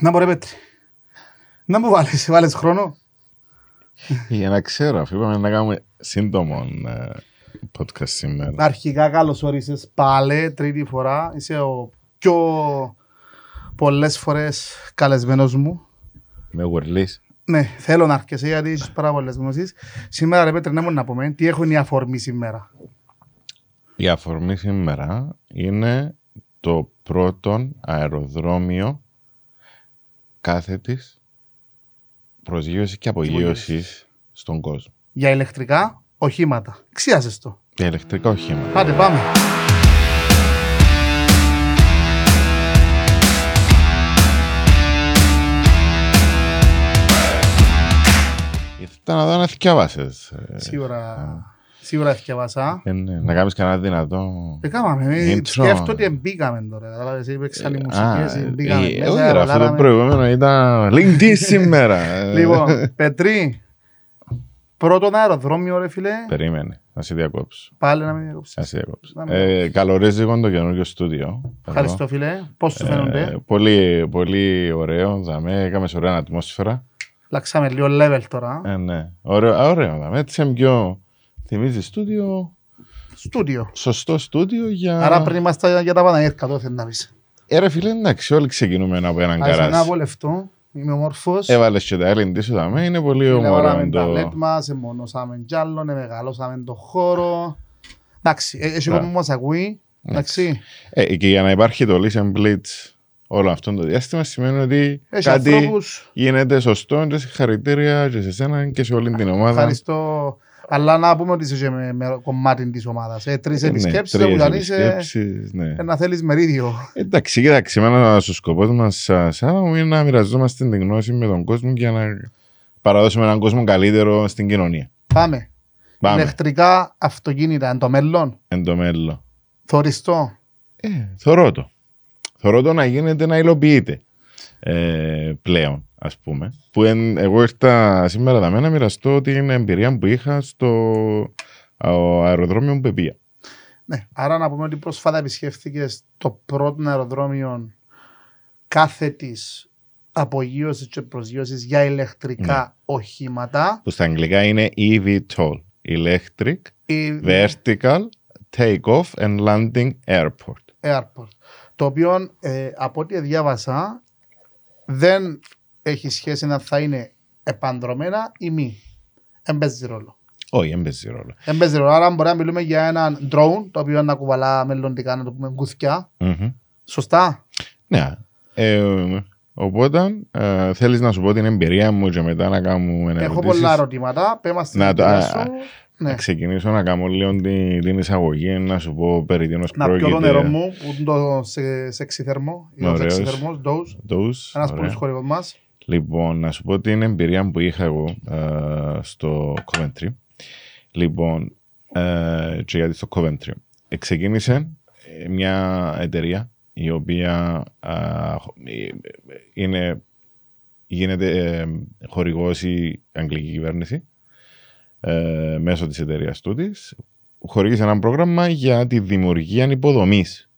Να μπορεί Πέτρη. Να μου βάλεις, βάλεις χρόνο. Για να ξέρω, αφού είπαμε να κάνουμε σύντομο ε, podcast σήμερα. Αρχικά καλώς όρισες πάλι τρίτη φορά. Είσαι ο πιο πολλές φορές καλεσμένος μου. Με γουρλής. Ναι, θέλω να αρκεσαι γιατί έχεις πάρα πολλές γνώσεις. Σήμερα ρε Πέτρη, να μου να πούμε τι έχουν οι αφορμοί σήμερα. Η αφορμή σήμερα είναι το πρώτο αεροδρόμιο κάθετης προσγείωσης και απογείωσης στον κόσμο. Για ηλεκτρικά οχήματα. Ξίασες το. Για ηλεκτρικά οχήματα. Πάτε πάμε. Ήρθα να δω να θυκιάβασες. ε, Σίγουρα, σίγουρα θυκευάσα. ε, ναι, Να κάνεις κανένα δυνατό. Ε, κάμαμε. ε, Intro. Σκέφτομαι ότι εμπήκαμε τώρα. Κατάλαβες, έπαιξαν οι Α, μουσικές, μπήκαμε ε, μέσα, όχι, ρε, αυτό το ρολάραμε. προηγούμενο ήταν LinkedIn σήμερα. ε. Λοιπόν, Πετρί, πρώτον αεροδρόμιο ρε φίλε, Περίμενε, να σε διακόψω. πάλι να μην Να διακόψεις. σε διακόψω. Να με Ε, Καλορίζικο το καινούργιο στούντιο. Ευχαριστώ φίλε. Πώς σου Ε, φαίνονται; πολύ, πολύ ωραίο. Δαμέ, έκαμε σε ωραία ατμόσφαιρα. Λάξαμε λίγο level τώρα. Ε, ναι. Ωραίο, α, ωραίο. Δαμέ. Έτσι είναι πιο. Θυμίζει στούντιο; Στούντιο. Σωστό στούντιο για. Άρα πριν είμαστε για τα Παναγέρκα τότε να πεις. Ε, ρε φίλε, εντάξει, όλοι ξεκινούμε από έναν Άσε να καράζ. βολευτώ. Είμαι ομορφός. Έβαλες και τα LED σου δαμέ, είναι πολύ Βάλαμε ωραίο. τα το- LED μας, εμονώσαμε κι άλλο, μεγαλώσαμε το χώρο. Εντάξει, ε, έχει Ναι. κόσμο που μας ακούει. Εντάξει, Ε, και για να υπάρχει το Listen Blitz όλο αυτό το διάστημα σημαίνει ότι έχει κάτι ανθρώπους. γίνεται σωστό και συγχαρητήρια και σε εσένα και σε όλη την ομάδα. Ευχαριστώ. Αλλά να πούμε ότι είσαι και με, με κομμάτι της ομάδας. Ε, τρεις Ε, ναι, επισκέψεις, τρεις όπου αν είσαι, επισκέψεις, ναι. ε, να θέλεις μερίδιο. Εντάξει, κοίταξε, εμένα ο σκοπός μας, Σάβα μου, είναι να μοιραζόμαστε την γνώση με τον κόσμο και να παραδώσουμε έναν κόσμο καλύτερο στην κοινωνία. Πάμε. Πάμε. Ηλεκτρικά αυτοκίνητα εν το μέλλον; Εν το μέλλον. Θωριστό. Ε, θωρώ το. Θωρώ το να γίνεται να υλοποιείται ε, πλέον, ας πούμε. Που εν, εγώ ήρθα σήμερα δαμέ να μοιραστώ την εμπειρία που είχα στο α, αεροδρόμιο Πεπία. Ναι. Άρα να πούμε ότι πρόσφατα επισκέφθηκες το πρώτο αεροδρόμιο κάθετης απογείωσης και προσγείωσης για ηλεκτρικά Ναι. οχήματα. Που στα αγγλικά είναι eVTOL. Electric Η Vertical Take-Off and Landing Airport. Airport. Το οποίο ε, από ό,τι διάβασα δεν έχει σχέση να θα είναι επανδρομένα ή μη. Δεν παίζει ρόλο. Όχι, δεν παίζει ρόλο. Δεν παίζει ρόλο. Άρα μπορεί να μιλούμε για έναν drone το οποίο να κουβαλά μελλοντικά να το πούμε κουθιά. Μμμ. Σωστά. Ναι. Ε, οπότε ε, θέλεις να σου πω την εμπειρία μου και μετά να κάνουμε Έχω ερωτήσεις. πολλά ερωτήματα. Πέμα στην Να το- εμπειρία α, σου. Να Ναι. ξεκινήσω να κάνω λίγο την, την εισαγωγή, να σου πω περί τίνος Να πιω το πρόκειται. νερό μου, που είναι το σε, σεξιθερμό. Ή ο Ωραίος. σεξιθερμός, dose. Dose, Ένας ωραία. πολλούς χορηγός μας. Λοιπόν, να σου πω την εμπειρία που είχα εγώ ε, στο Coventry. Λοιπόν, ε, και γιατί στο Coventry. Ε, ξεκίνησε ε, μια εταιρεία η οποία ε, ε, είναι, γίνεται ε, χορηγός η αγγλική κυβέρνηση ε, μέσω της εταιρείας τούτης. Χορηγήσε ένα πρόγραμμα για τη δημιουργία υποδομής.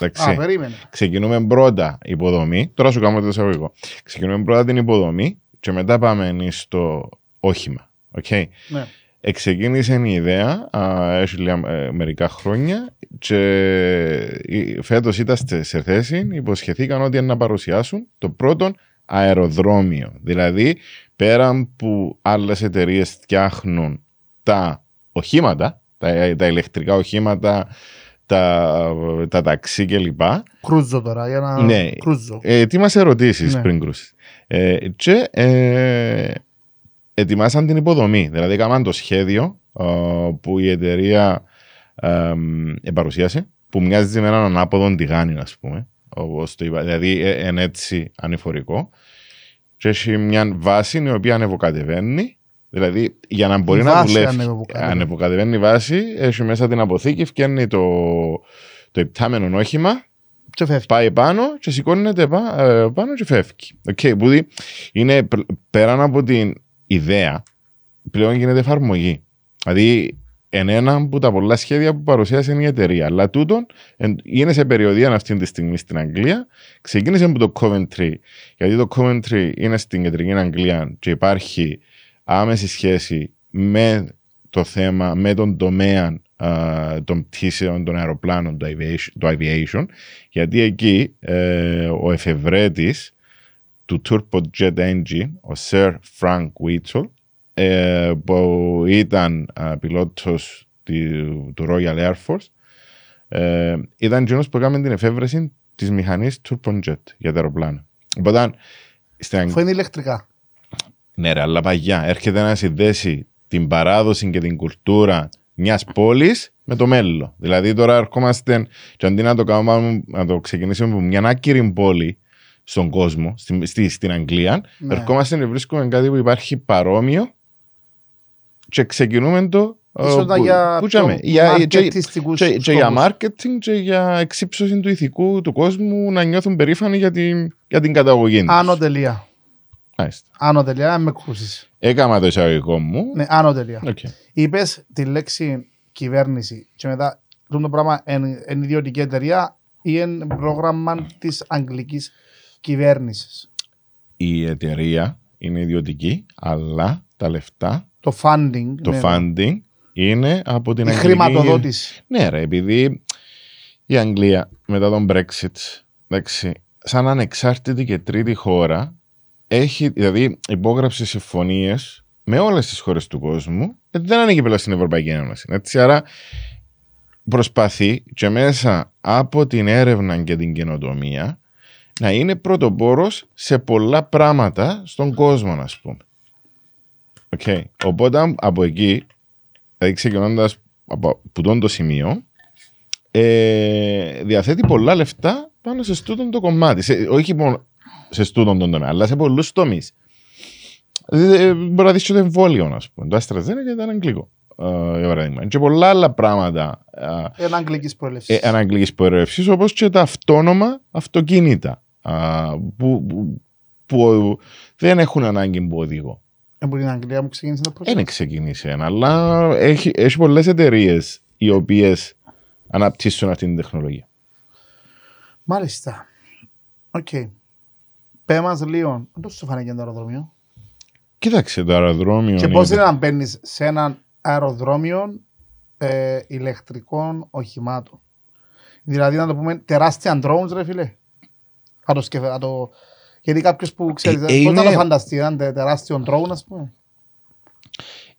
Εντάξει. Α, περίμενε. Ξεκινούμε πρώτα υποδομή. Τώρα σου κάνω το εισαγωγικό. Ξεκινούμε πρώτα την υποδομή και μετά πάμε στο όχημα. Okay. Ναι. Εξεκίνησε η ιδέα, α, έχει λίγα, ε, μερικά χρόνια και φέτος ήταν σε- σε θέση, υποσχεθήκαν ότι να παρουσιάσουν το πρώτο αεροδρόμιο. Δηλαδή, πέραν που άλλες εταιρείες φτιάχνουν τα οχήματα, τα, τα ηλεκτρικά οχήματα, τα, τα ταξί κλπ. Κρούζο τώρα, για να... Ναι. Κρούζο. Ε, ετοίμασε ερωτήσεις Ναι. πριν κρούσεις. Ε, και ε, ετοιμάσαν την υποδομή. Δηλαδή, έκαναν το σχέδιο ε, που η εταιρεία ε, ε, παρουσίασε, που μοιάζει με έναν ανάποδο τηγάνι, ας πούμε. Όπως το είπα. Δηλαδή, ε, είναι έτσι ανηφορικό. Και έχει μια βάση η οποία ανεβοκατεβαίνει. Δηλαδή, για να μπορεί Η να βάση δουλεύει. ανεβοκατεβαίνει. Ανεβοκατεβαίνει η βάση, έχει μέσα την αποθήκη, φτιάχνει το, το υπτάμενο όχημα Και φεύγει. πάει πάνω και σηκώνεται πά- ε, πάνω και φεύγει. Okay, που δι- είναι π- πέραν από την ιδέα, πλέον γίνεται εφαρμογή. Δηλαδή, εν ένα από τα πολλά σχέδια που παρουσίασε η εταιρεία. Αλλά τούτον εν- είναι σε περιοδία αυτή τη στιγμή στην Αγγλία. Ξεκίνησε από το Coventry, γιατί το Coventry είναι στην κεντρική Αγγλία και υπάρχει άμεση σχέση με το θέμα, με τον τομέα α, των πτήσεων, των αεροπλάνων, το aviation, το aviation γιατί εκεί ε, ο εφευρέτης του Turbojet Engine, ο Sir Frank Whittle, ε, που ήταν α, πιλότος του, του Royal Air Force, ε, ήταν εκείνος που έκανε την εφεύρεση της μηχανής Turbojet για τα αεροπλάνα. Οπότε, στην Αγγλία Αφού είναι ηλεκτρικά. Ναι, ρε, αλλά παγιά. Έρχεται να συνδέσει την παράδοση και την κουλτούρα μιας πόλης με το μέλλον. Δηλαδή, τώρα ερχόμαστε και αντί να το, κάνουμε, να το ξεκινήσουμε από μια άκυρη πόλη στον κόσμο, στη, στη- στην Αγγλία, Ναι. ερχόμαστε να βρίσκουμε κάτι που υπάρχει παρόμοιο και ξεκινούμε το. ε, Ίσως να που- για που πιο τσάμε. Για- και- μαρκετιστικούς και, και για σκοπούς. marketing και για εξύψωση του ηθικού του κόσμου να νιώθουν περήφανοι για την, για την καταγωγή τους. Άνω τελεία. Μάλιστα. Άνω τελεία, αν με ακούσεις. Έκανα το εισαγωγικό μου. Ναι, άνω τελεία. Οκ. Είπες τη λέξη κυβέρνηση και μετά αυτό το πράγμα είναι ιδιωτική εταιρεία ή είναι πρόγραμμα της αγγλικής κυβέρνησης. η εταιρεία είναι ιδιωτική, αλλά τα λεφτά, Το funding. το ναι, funding είναι από την Η Αγγλική... χρηματοδότηση. Ναι ρε, επειδή η Αγγλία μετά τον Brexit, εντάξει, σαν ανεξάρτητη και τρίτη χώρα, έχει, δηλαδή υπόγραψε συμφωνίες με όλες τις χώρες του κόσμου, γιατί δεν ανήκει πλέον στην Ευρωπαϊκή Ένωση. Έτσι, άρα προσπαθεί και μέσα από την έρευνα και την καινοτομία να είναι πρωτοπόρος σε πολλά πράγματα στον κόσμο, να πούμε. Okay. Οπότε από εκεί, δηλαδή ξεκινώντας από που τον το σημείο, ε, διαθέτει πολλά λεφτά πάνω σε στούτον το κομμάτι. Σε, όχι μόνο σε στούτον τον τομέα, αλλά σε πολλούς τομείς. Ε, μπορεί να δεις και το εμβόλιο, ας πούμε. Το AstraZeneca ήταν αγγλικό. Ε, για παράδειγμα. Και πολλά άλλα πράγματα ε, Είναι αγγλικής προέλευση. ε, αναγγλικής προέλευσης, όπως και τα αυτόνομα αυτοκίνητα α, που, που, που δεν έχουν ανάγκη που οδηγώ. Από την Αγγλία μου ξεκίνησε το Δεν project. ξεκίνησε ένα, αλλά έχει, έχει πολλές εταιρείες οι οποίες αναπτύσσουν αυτή την τεχνολογία. Μάλιστα. Οκ. Πε μας λίγο, πώς σου φάνηκε το αεροδρόμιο; Κοίταξε το αεροδρόμιο. Και πώς είναι να μπαίνεις σε ένα αεροδρόμιο ε, ηλεκτρικών οχημάτων. Δηλαδή να το πούμε τεράστια drones ρε φίλε. Θα το σκεφ... θα το... Γιατί κάποιος που ξέρει, Ε, πώς ε, θα το είναι- φανταστεί, ένα τε- τεράστιο drone ας πούμε.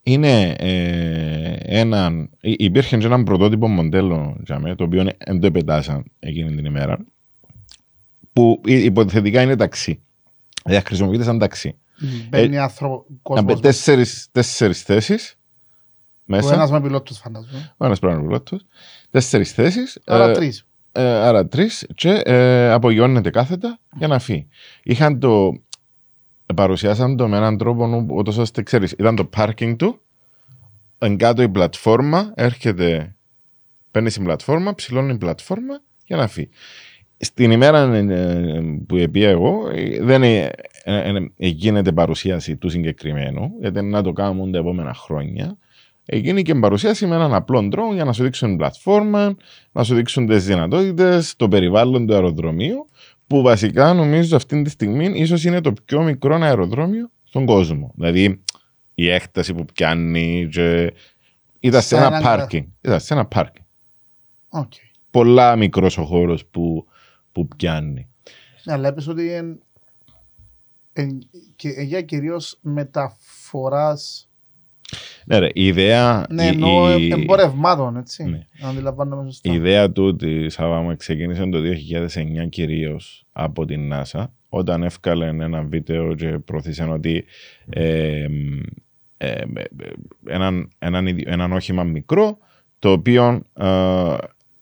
Είναι ε, έναν. υ- Υπήρχε και ένα πρωτότυπο μοντέλο για μέ, το οποίο δεν το επετάσαν εκείνη την ημέρα. Που υ- υποθετικά είναι ταξί. Δηλαδή χρησιμοποιείται σαν ταξί. Μπαίνει άνθρωπο, Να κόσμος. μπει τέσσερις, τέσσερις θέσεις Ο μέσα. ένας με πιλότους φαντάζομαι. Ο ένας πρέπει να είναι πιλότος. Τέσσερις θέσεις. Άρα ε, τρεις. ε, άρα τρεις και ε, απογειώνεται κάθετα για να φύγει. Είχαν το... Παρουσιάσαν το με έναν τρόπο ούτως ώστε ξέρεις, ήταν το parking του, εν κάτω η πλατφόρμα, έρχεται, παίρνεις την πλατφόρμα, ψηλώνει την πλατφόρμα για να φύγει. Στην ημέρα ε, που επία εγώ, ε, δεν ε, ε, ε, γίνεται παρουσίαση του συγκεκριμένου, γιατί να το κάνουν τα επόμενα χρόνια. Έγινε και παρουσίαση με έναν απλό τρόπο για να σου δείξουν την πλατφόρμα, να σου δείξουν τις δυνατότητες, το περιβάλλον του αεροδρομίου, που βασικά νομίζω αυτή τη στιγμή ίσως είναι το πιο μικρό αεροδρόμιο στον κόσμο. Δηλαδή η έκταση που πιάνει. Και... Ήταν σε Σε ένα έναν πάρκινγκ. Ήταν σε ένα πάρκινγκ. Οκ. Πολλά μικρός ο χώρος που, που πιάνει. Ναι, αλλά είπες ότι είναι εν- και- για κυρίως μεταφοράς Ναι, ρε, η ιδέα. ναι, η- εννοώ η- εμπορευμάτων, έτσι. Ναι. Να αντιλαμβάνομαι σωστά. Η ιδέα του ότι Σάββαμα ξεκίνησε το 2009 κυρίως από την NASA όταν έφκαλε ένα βίντεο και προωθήσαν ότι ε, ε, ε, έναν, έναν, ιδι- έναν όχημα μικρό το οποίο ε,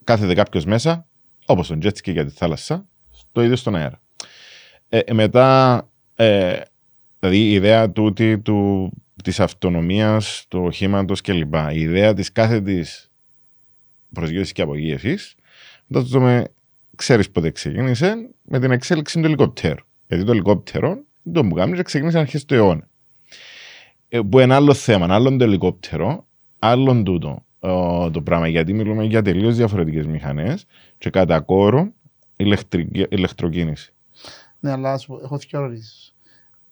κάθεται κάποιος μέσα όπως τον jet ski για τη θάλασσα το ίδιο στον αέρα. Ε, ε, μετά ε, δηλαδή η ιδέα τούτη του, της αυτονομίας του οχήματος κλπ. Η ιδέα της κάθετης προσγείωσης και απογείωσης. Μετά το δούμε, ξέρεις πότε ξεκίνησε, με την εξέλιξη του ελικόπτερου. Γιατί το ελικόπτερο, το που κάνει, ξεκίνησε αρχές του αιώνα. Ε, που είναι άλλο θέμα, άλλον το ελικόπτερο, άλλον τούτο. Ε, το πράγμα, γιατί μιλούμε για τελείως διαφορετικές μηχανές και κατά κόρο ηλεκτρική- ηλεκτροκίνηση. Ναι, αλλά ας πω, έχω δύο ερωτήσεις.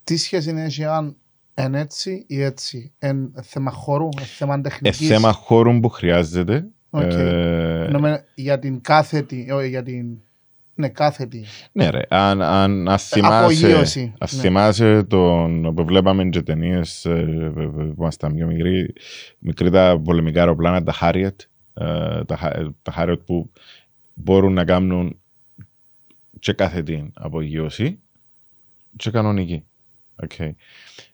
Τι σχέση έχει αν είναι έτσι ή έτσι; Εν θέμα χώρου, εν θέμα Ε, τεχνικής; θέμα χώρου που χρειάζεται. Οκ. Ε, Εννοούμε για την κάθετη, όχι για την... Ναι, κάθετη. ναι, ρε. Αν, αν, αν θυμάσαι, Απογείωση, αν ναι. θυμάσαι τον που βλέπαμε και ταινίες που ήμασταν πιο μικροί, μικροί τα πολεμικά αεροπλάνα, τα Harriet, ε, τα, Ha- τα Harriet που μπορούν να κάνουν και κάθετη απογείωση και κανονική. Okay.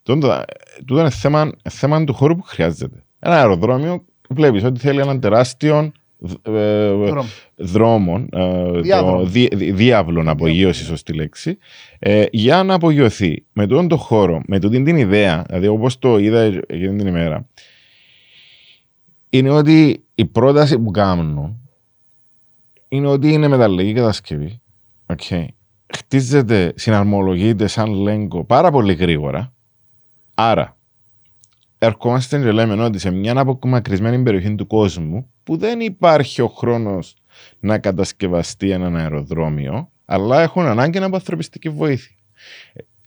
Τούτο, τούτο είναι θέμα, θέμα του χώρου που χρειάζεται. Ένα αεροδρόμιο βλέπεις ότι θέλει έναν τεράστιο ε, Δρόμο. Δρόμων, ε, Διάδρομο. το δι, δι- διάβλων απογείωση, σωστή λέξη, ε, για να απογειωθεί. Με τούτον το χώρο, με τούτη την ιδέα, δηλαδή όπως το είδα εκείνη την ημέρα, είναι ότι η πρόταση που κάνουν είναι ότι είναι μεταλλική κατασκευή. Okay. Χτίζεται, συναρμολογείται σαν λέγκο πάρα πολύ γρήγορα. Άρα, ερχόμαστε και λέμε ότι σε μια απομακρυσμένη περιοχή του κόσμου που δεν υπάρχει ο χρόνος να κατασκευαστεί ένα αεροδρόμιο, αλλά έχουν ανάγκη από ανθρωπιστική βοήθεια.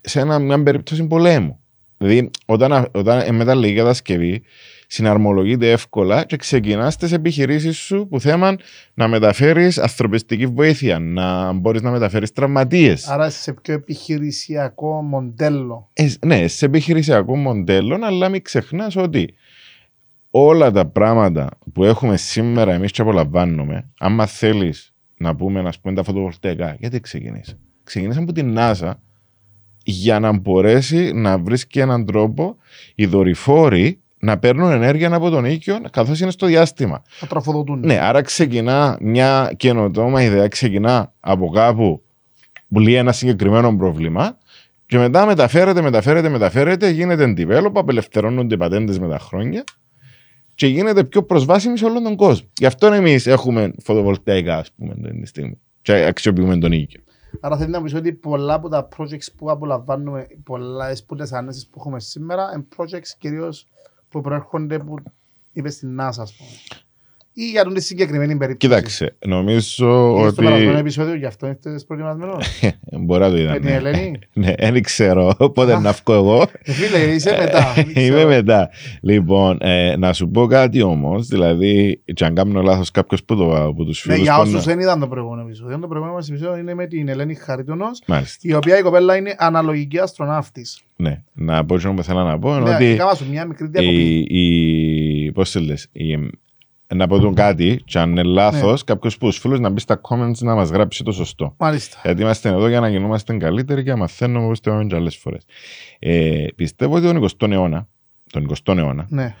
Σε ένα, μια περίπτωση πολέμου. Δηλαδή, όταν, όταν η μεταλλική κατασκευή συναρμολογείται εύκολα και ξεκινάς τις επιχειρήσεις σου που θέλουν να μεταφέρεις ανθρωπιστική βοήθεια, να μπορείς να μεταφέρεις τραυματίες. Άρα σε πιο επιχειρησιακό μοντέλο. Ε, ναι, σε επιχειρησιακό μοντέλο, αλλά μην ξεχνάς ότι όλα τα πράγματα που έχουμε σήμερα εμείς και απολαμβάνουμε, άμα θέλεις να πούμε, να πούμε τα φωτοβολταϊκά, γιατί ξεκινήσει. Ξεκινήσαμε από την NASA για να μπορέσει να βρίσκει έναν τρόπο οι δορυφόροι να παίρνουν ενέργεια από τον οίκιο καθώς είναι στο διάστημα. Θα τροφοδοτούν. Ναι, άρα ξεκινά μια καινοτόμα ιδέα, ξεκινά από κάπου που λύει ένα συγκεκριμένο πρόβλημα και μετά μεταφέρεται, μεταφέρεται, μεταφέρεται, γίνεται develop, απελευθερώνονται οι πατέντες με τα χρόνια και γίνεται πιο προσβάσιμη σε όλον τον κόσμο. Γι' αυτό εμείς έχουμε φωτοβολταϊκά, ας πούμε, την στιγμή. Και αξιοποιούμε τον οίκιο. Άρα θέλει να πεις ότι πολλά από τα projects που απολαμβάνουμε, πολλά από τις ανέσεις που έχουμε σήμερα, είναι projects κυρίως που προέρχονται που είπες στην NASA, ας πούμε. Ή για τον τη συγκεκριμένη περίπτωση; Κοίταξε, νομίζω Είδες το περασμένο ότι. επεισόδιο, γι' αυτό είστε προετοιμασμένος. Μπορεί να το είδα. Με την ναι. Ελένη. Ναι, δεν ξέρω πότε να βγω εγώ. Ε, Φίλε, είσαι μετά. δεν Είμαι ξέρω. μετά. Λοιπόν, ε, να σου πω κάτι όμως. Δηλαδή, και αν κάνω λάθος κάποιος που, το, που τους Ναι, φίλους. για όσους δεν είδαν το προηγούμενο επεισόδιο, το προηγούμενο μας επεισόδιο είναι με την Ελένη Χαρίτωνος, Μάλιστα. η οποία η κοπέλα είναι αναλογική αστροναύτης. Ναι, να πω και που θέλω να πω. είναι Ναι, ότι κάμα σου μια μικρή διακοπή. η, η, πώς το λες, η, να πω τον κάτι, και αν είναι λάθος, Ναι. κάποιος που του φίλου να μπει στα comments να μας γράψει το σωστό. Μάλιστα. Γιατί είμαστε εδώ για να γινόμαστε καλύτεροι και να μαθαίνουμε όπως το είπαμε και άλλες φορές. Ε, πιστεύω ότι τον 20ο αιώνα, τον 20ο αιώνα Ναι.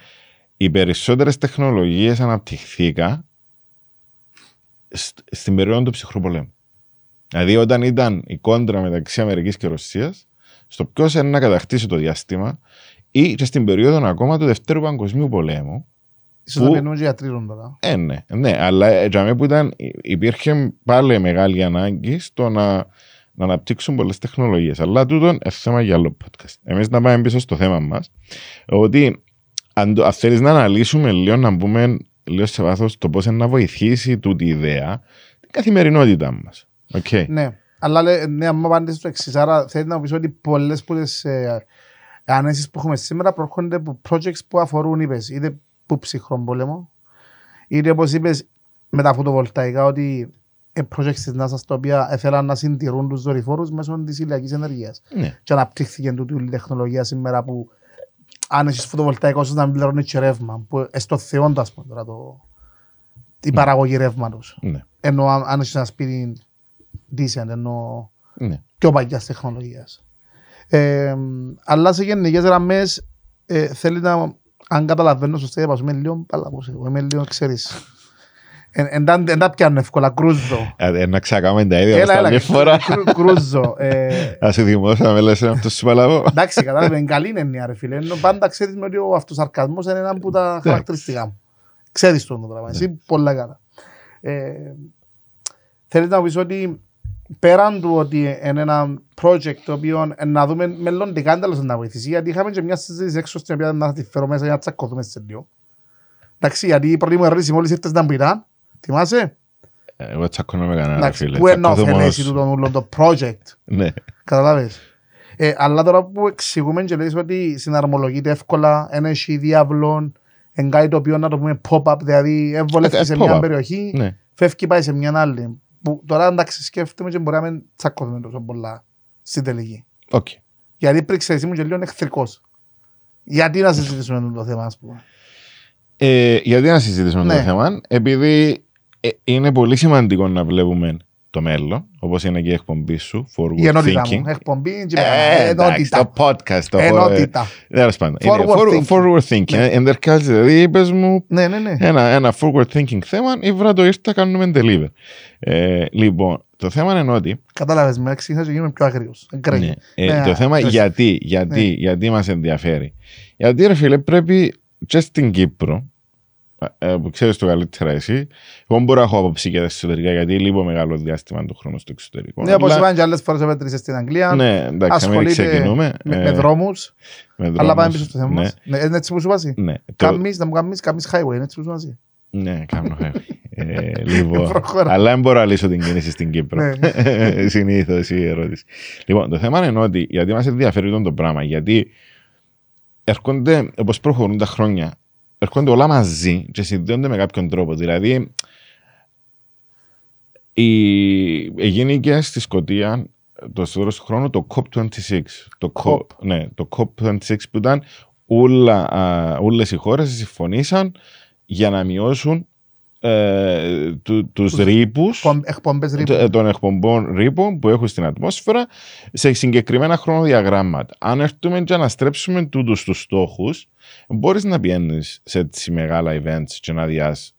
οι περισσότερες τεχνολογίες αναπτυχθήκα σ- στην περίοδο του ψυχρού πολέμου. Δηλαδή όταν ήταν η κόντρα μεταξύ Αμερικής και Ρωσίας, στο ποιος είναι να κατακτήσει το διάστημα ή και στην περίοδο ακόμα του Δευτέρου Παγκοσμίου Πολέμου. Ίσως Πού- να περνούν και γιατρήρων τώρα. Ε, ναι, ναι, αλλά ε, για μένα που ήταν, υπήρχε πάλι μεγάλη ανάγκη στο να, να αναπτύξουν πολλές τεχνολογίες. Αλλά τούτο είναι θέμα για άλλο podcast. Εμείς να πάμε πίσω στο θέμα μας. Ότι αν, το- αν θέλεις να αναλύσουμε λίγο, να μπούμε λίγο σε βάθος το πώς να βοηθήσει τούτη η ιδέα την καθημερινότητά μας. Okay. Ναι. Αλλά λέ, ναι, αν μου απαντήσεις στο εξής, άρα θέλεις να πεις ότι πολλές που τις ε, ανέσεις που έχουμε σήμερα προέρχονται από projects που αφορούν, είπες, είτε που ψυχρό πόλεμο, είτε όπως είπες με τα φωτοβολταϊκά, ότι ε, projects της NASA τα οποία ήθελαν να συντηρούν τους δορυφόρους μέσω της ηλιακής ενέργειας. Ναι. Και αναπτύχθηκε τούτη η τεχνολογία σήμερα που αν έχεις φωτοβολταϊκό ώστε να μην πληρώνεις και ρεύμα, που ε, στο θεόν το, ας πούμε, τώρα, το, η παραγωγή ρεύματος. Ναι. Ενώ αν, αν έχεις ένα σπίτι decent, ενώ ναι. πιο παγιάς τεχνολογίας. Ε, αλλά σε γενικές γραμμές ε, θέλει να, αν καταλαβαίνω σωστά, είπα, είμαι λίγο παλαβός, εγώ είμαι λίγο, ξέρεις, εν, εν, τα- εν τα πιάνω εύκολα, κρούζω. Ε, να ξακάμε τα ίδια όπως Έλα, τα έλα, μια φορά. κρου- κρούζω. Ε, Να σου δημόσια με λες αυτός σου παλαβώ. εντάξει, κατάλαβε, είναι καλή είναι έννοια, ρε φίλε. Ενώ πάντα ξέρεις με ότι ο αυτοσαρκασμός είναι ένα από τα Ναι. χαρακτηριστικά μου. Ξέρεις το πράγμα, εσύ πολλά καλά. Ε, θέλεις να πεις ότι πέραν του ότι είναι ένα project το οποίο ε, να δούμε μελλοντικά αν τέλος να βοηθήσει, γιατί είχαμε και μια συζήτηση έξω στην οποία να τη φέρω μέσα για να τσακωθούμε σε λίγο. Εντάξει, γιατί η πρώτη μου ερώτηση μόλις ήρθες να πειρά, θυμάσαι, Εγώ τσακώνομαι κανένα, ρε εντάξει, φίλε. πού εννοώ Τσακώθω μόνος- θέλεση του τον ούλον, το project, Ναι. καταλάβες; Ε, αλλά τώρα που εξηγούμε και λες ότι συναρμολογείται εύκολα, ένα έχει διάβλων, εν κάτι το οποίο να το πούμε pop-up, δηλαδή έβολευκε Ε, σε pop-up. μια περιοχή, Ναι. φεύγει πάει σε μια άλλη. Που τώρα εντάξει σκέφτομαι και μπορεί να μην τσακώσουμε τόσο πολλά στην τελική. Οκ. Γιατί πριν ξέρεις ήμουν και λίγο εχθρικός. Γιατί να συζητήσουμε το θέμα, ας πούμε; Ε, γιατί να συζητήσουμε Ναι. το θέμα, επειδή ε, είναι πολύ σημαντικό να βλέπουμε το μέλλον, όπως είναι και η εκπομπή σου, Η Forward ενότητα Thinking. μου. Εκπομπή και Ε, εντάξει, ενότητα. το podcast. Το Ενότητα. Τέλος πάντων. είναι Forward for- thinking. Forward thinking. Ναι. Εντερκάζει, δηλαδή, είπες μου Ναι, ναι, ναι. ένα, ένα forward thinking θέμα, ή βρά το ήρθα, κάνουμε deliver. Ε, λοιπόν, το θέμα είναι ότι. Κατάλαβες με, εξήγησα και γίνομαι πιο αγρίος. Εγκρέγει. Ναι, ε, Ναι, το θέμα ναι. γιατί, γιατί, Ναι. γιατί μας ενδιαφέρει. Γιατί ρε φίλε πρέπει και στην Κύπρο, ε, που ξέρεις το καλύτερα εσύ, εγώ μπορώ να έχω άποψη για τα εξωτερικά γιατί λείπω μεγάλο διάστημα του χρόνου στο εξωτερικό. Ναι, όπως Αλλά- είπαν και άλλες φορές επέτρεψε στην Αγγλία. ναι, εντάξει, μην ασχολείται ξεκινούμε. με, ε, με δρόμους. με Αλλά δρόμους. πάμε πίσω στο θέμα ναι, μας. Ναι, είναι έτσι που σου βάζει. Ναι, το, Κάμεις, να μου κάνεις, κάμεις highway, είναι έτσι που σου βάζει. ναι, κάνω highway. ε, λοιπόν, Προχώρα. αλλά δεν μπορώ να λύσω την κίνηση στην Κύπρο. Ναι. Συνήθως η ερώτηση. Λοιπόν, το θέμα είναι ότι γιατί μας ενδιαφέρει τον το πράγμα, γιατί έρχονται, όπως προχωρούν τα χρόνια, έρχονται όλα μαζί και συνδέονται με κάποιον τρόπο. Δηλαδή, η... έγινε στη Σκωτία το τέλο του χρόνου το COP26. Το COP, ναι, το COP26 που ήταν όλα, α, όλες οι χώρες συμφωνήσαν για να μειώσουν ε, του, τους Τους ρήπους Πομ- Εκπομπές ρήπου. τε- των εκπομπών ρήπων που έχουν στην ατμόσφαιρα σε συγκεκριμένα χρονοδιαγράμματα. Αν έρθουμε και αναστρέψουμε τούτους τους στόχους, μπορείς να πιένει σε έτσι μεγάλα events και να διάς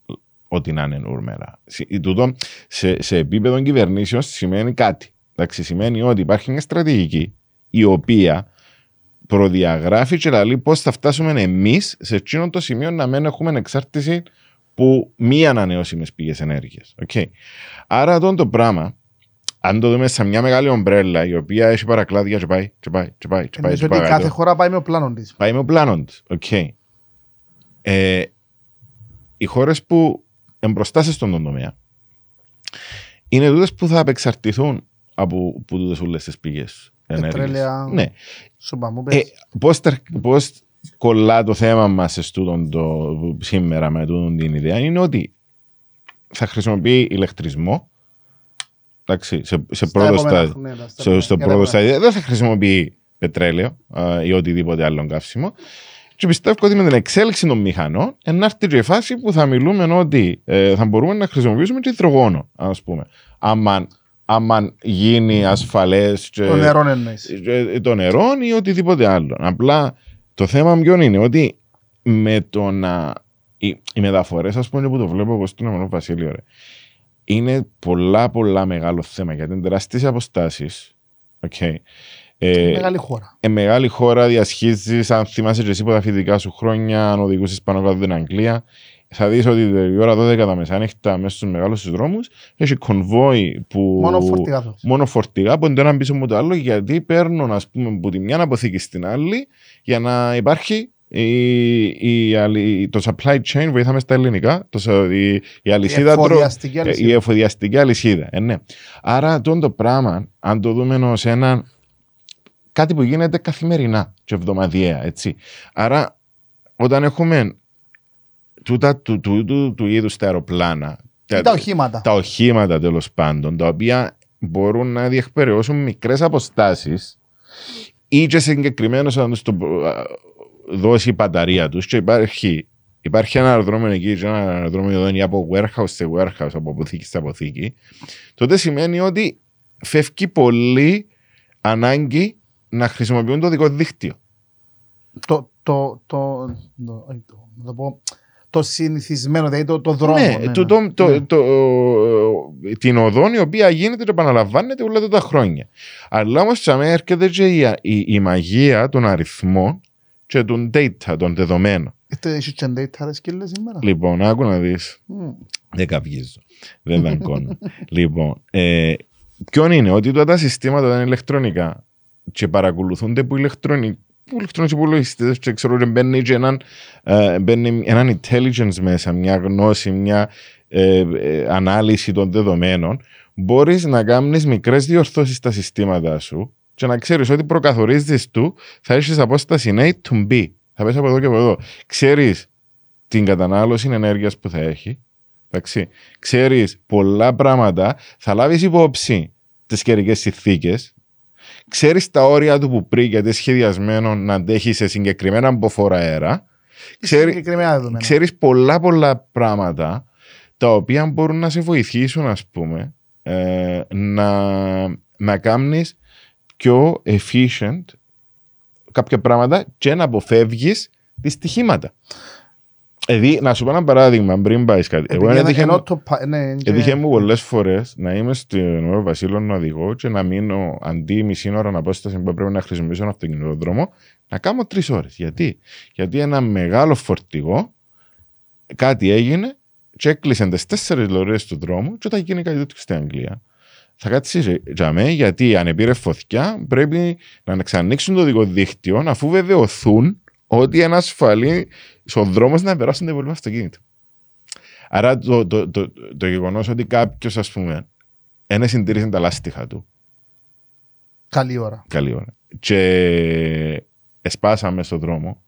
ό,τι να είναι νούμερα. Συ- Τούτο σε, σε επίπεδο κυβερνήσεων σημαίνει κάτι. Εντάξει, σημαίνει ότι υπάρχει μια στρατηγική η οποία προδιαγράφει και λέει πώς θα φτάσουμε εμείς σε εκείνο το σημείο να μην έχουμε εξάρτηση που μη ανανεώσιμες πηγές ενέργειας. Okay. Άρα αυτό το πράγμα, αν το δούμε σε μια μεγάλη ομπρέλα η οποία έχει παρακλάδια και πάει, και πάει, και πάει, και πάει, Εννοείς και ότι πάει, κάθε κάτω. χώρα πάει με ο πλάνο της. πάει με ο πλάνο της. Okay. Ε, οι χώρες που εμπροστάσει στον τομέα είναι τούτες που θα απεξαρτηθούν από τούτες όλες τις πηγές ενέργειας. Πετρέλαια. Ναι. Σου είπα, μου Ε, πες. Πώς, τερ- πώς κολλά το θέμα μας σε τούτον το, σήμερα με τούτον την ιδέα είναι ότι θα χρησιμοποιεί ηλεκτρισμό εντάξει, σε, σε Στα πρώτο επόμενα στάδιο. χρόνια, στα Στο, επόμενα- στο για τα πρώτο επόμενα. στάδιο δεν θα χρησιμοποιεί πετρέλαιο α, ή οτιδήποτε άλλο καύσιμο. Και πιστεύω ότι με την εξέλιξη των μηχανών να έρθει και η φάση που θα μιλούμε ότι ε, θα μπορούμε να χρησιμοποιήσουμε και υδρογόνο, ας πούμε. Άμα, άμα γίνει ασφαλές και Το νερό εννοείς. ε, το νερό ή οτιδήποτε άλλο. Απλά το θέμα ποιο είναι ότι με το να. Οι, οι μεταφορές, ας πούμε, που το βλέπω εγώ στον Αμανό Βασίλειο, ρε, είναι πολλά, πολλά μεγάλο θέμα γιατί είναι τεράστιες αποστάσεις. Okay. Ε, Μεγάλη χώρα. ε, μεγάλη χώρα, διασχίζεις, αν θυμάσαι και εσύ από τα φοιτητικά σου χρόνια, αν οδηγούσες πάνω κάτω την Αγγλία, θα δεις ότι η ώρα 12 τα μεσάνυχτα μέσα στους μεγάλους δρόμους έχει κονβόι που. Μόνο φορτηγά θα. Μόνο φορτηγά που είναι το ένα πίσω από το άλλο, γιατί παίρνουν ας πούμε, από τη μια αποθήκη στην άλλη για να υπάρχει η, η, αλη- το supply chain, βοηθάμε στα ελληνικά, το, σα- η, η αλυσίδα τρο- εφοδιαστική ε, αλυσίδα. η εφοδιαστική αλυσίδα. Ε, ναι. Άρα το, το πράγμα, αν το δούμε ως ένα κάτι που γίνεται καθημερινά και εβδομαδιαία, έτσι. Άρα όταν έχουμε τούτα του, του, του, του είδους τα αεροπλάνα, Ή τα οχήματα. τα οχήματα τέλο πάντων, τα οποία μπορούν να διεκπαιρεώσουν μικρέ αποστάσει ή και συγκεκριμένω να του το α, δώσει η μπαταρία του και υπάρχει, υπάρχει ένα αεροδρόμιο εκεί και ένα αεροδρόμιο εδώ είναι από warehouse σε warehouse, από αποθήκη σε αποθήκη, τότε σημαίνει ότι φεύγει πολύ ανάγκη να χρησιμοποιούν το δικό δίκτυο. Το, το, το, το, όχι το, να το πω, το συνηθισμένο, δηλαδή το, το δρόμο. ναι, το, το, το, Ναι. το, την οδόν η οποία γίνεται και επαναλαμβάνεται όλα τα χρόνια. Αλλά όμως τσαμέ έρχεται και η, η, η μαγεία των αριθμών και των data, των δεδομένων. Είστε έχεις και data ρε σκύλες σήμερα. Λοιπόν, άκου να δεις. Μμ. Δεν καυγίζω. Δεν δαγκώνω. λοιπόν, ε, ποιον είναι ότι τώρα τα συστήματα ήταν ηλεκτρονικά και παρακολουθούνται από ηλεκτρονικά ηλεκτρονικούς υπολογιστές και ξέρω ότι μπαίνει και έναν, ε, μπαίνει έναν intelligence μέσα, μια γνώση, μια ε, ε, ανάλυση των δεδομένων, μπορείς να κάνεις μικρές διορθώσεις στα συστήματα σου και να ξέρεις ότι προκαθορίζεις του θα έχεις απόσταση A to B. Θα πες από εδώ και από εδώ. Ξέρεις την κατανάλωση ενέργειας που θα έχει. Εντάξει. Ξέρεις πολλά πράγματα. Θα λάβεις υπόψη τις καιρικές συνθήκες. Ξέρεις τα όρια του που πριν γιατί σχεδιασμένο να αντέχει σε συγκεκριμένα αμποφόρα αέρα. Ξέρει, Συγκεκριμένα δεδομένα. ξέρεις πολλά πολλά πράγματα τα οποία μπορούν να σε βοηθήσουν ας πούμε ε, να, να κάνεις πιο efficient κάποια πράγματα και να αποφεύγεις δυστυχήματα. Δηλαδή, να σου πω ένα παράδειγμα πριν πάει κάτι. Εγώ Επειδή έτυχε, ενώ το πα- ναι, και- έτυχε μου πολλές φορές να είμαι στην Νέο Βασίλειο να οδηγώ και να μείνω αντί μισή ώρα απόσταση που πρέπει να χρησιμοποιήσω ένα αυτοκινητόδρομο, να κάνω τρεις ώρες. Γιατί; Γιατί ένα μεγάλο φορτηγό κάτι έγινε και έκλεισε τις τέσσερις λωρίες του δρόμου και όταν γίνει κάτι τέτοιο στην Αγγλία. Θα κάτσεις για μέ, γιατί αν επήρε φωτιά, πρέπει να ξανανοίξουν το δικό δίκτυο αφού βεβαιωθούν ότι είναι ασφαλή ο δρόμο να περάσουν τα υπόλοιπα αυτοκίνητα. Άρα το, το, το, το, το γεγονός ότι κάποιος, ας πούμε, ένα συντήρησε τα λάστιχα του, Καλή ώρα. καλή ώρα, και εσπάσαμε στον δρόμο,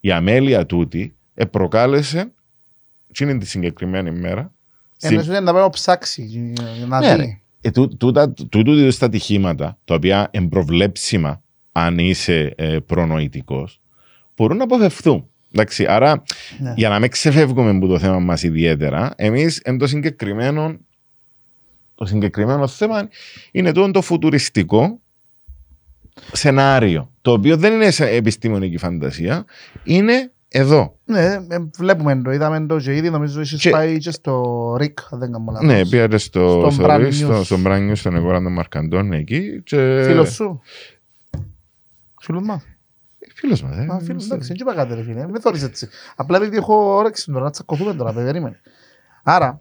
η αμέλεια τούτη προκάλεσε εκείνη τη συγκεκριμένη μέρα. στη- Ένας είναι να πρέπει να ψάξει για να Ναι, ρε. δει. Ε, τού- τούτα- τούτου είδους τα ατυχήματα, τα οποία εμπροβλέψιμα αν είσαι ε, προνοητικός, μπορούν να αποφευθούν. Εντάξει, άρα, Ναι. για να μην ξεφεύγουμε από το θέμα μας ιδιαίτερα, εμείς εν το συγκεκριμένο, το συγκεκριμένο θέμα είναι το, το φουτουριστικό σενάριο, το οποίο δεν είναι σε επιστημονική φαντασία, είναι εδώ. Ναι, ε, βλέπουμε το, είδαμε το και ήδη νομίζω έχεις Και- πάει και στο ΡΙΚ, αν δεν κάνω λάθος. Ναι, πήγατε στο, Στον στο, Brand στο, News. στο Brand News, στον Εγώρα των Μαρκαντών εκεί. Και... Φίλος σου. Φίλος μας. Φίλος μας, ε. Α, φίλος, εντάξει, δεν είπα κάτι ρε φίλε, με θωρείς έτσι. Απλά επειδή έχω όρεξη τώρα, να τσακωθούμε τώρα, παιδί, περίμενε. Άρα,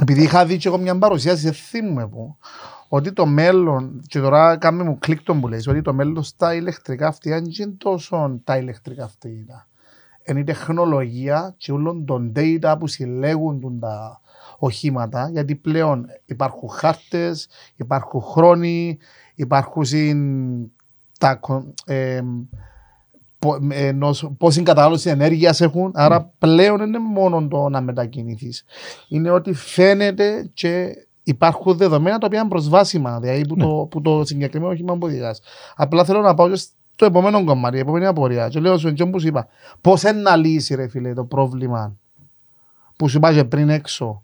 επειδή είχα δει και εγώ μια παρουσίαση, δεν θυμούμαι που, ότι το μέλλον, και τώρα κάνουμε μου κλικ τον που λες, ότι το μέλλον στα ηλεκτρικά αυτιά δεν είναι τόσο τα ηλεκτρικά αυτιά. Είναι η τεχνολογία και όλων των data που συλλέγουν τον τα οχήματα, γιατί πλέον υπάρχουν χάρτες, υπάρχουν χρόνοι, υπάρχουν συν- τα, κο- ε, πο- ε, ενός- πόση κατανάλωση ενέργειας έχουν. Άρα πλέον δεν είναι μόνο το να μετακινηθείς. Είναι ότι φαίνεται και υπάρχουν δεδομένα τα οποία είναι προσβάσιμα, δηλαδή που, το, που το συγκεκριμένο όχημα που οδηγάς. Απλά θέλω να πάω και στο επόμενο κομμάτι, η επόμενη απορία. Και λέω στον Τζον που σου είπα, πώς να λύσει ρε φίλε το πρόβλημα που σου είπα και πριν έξω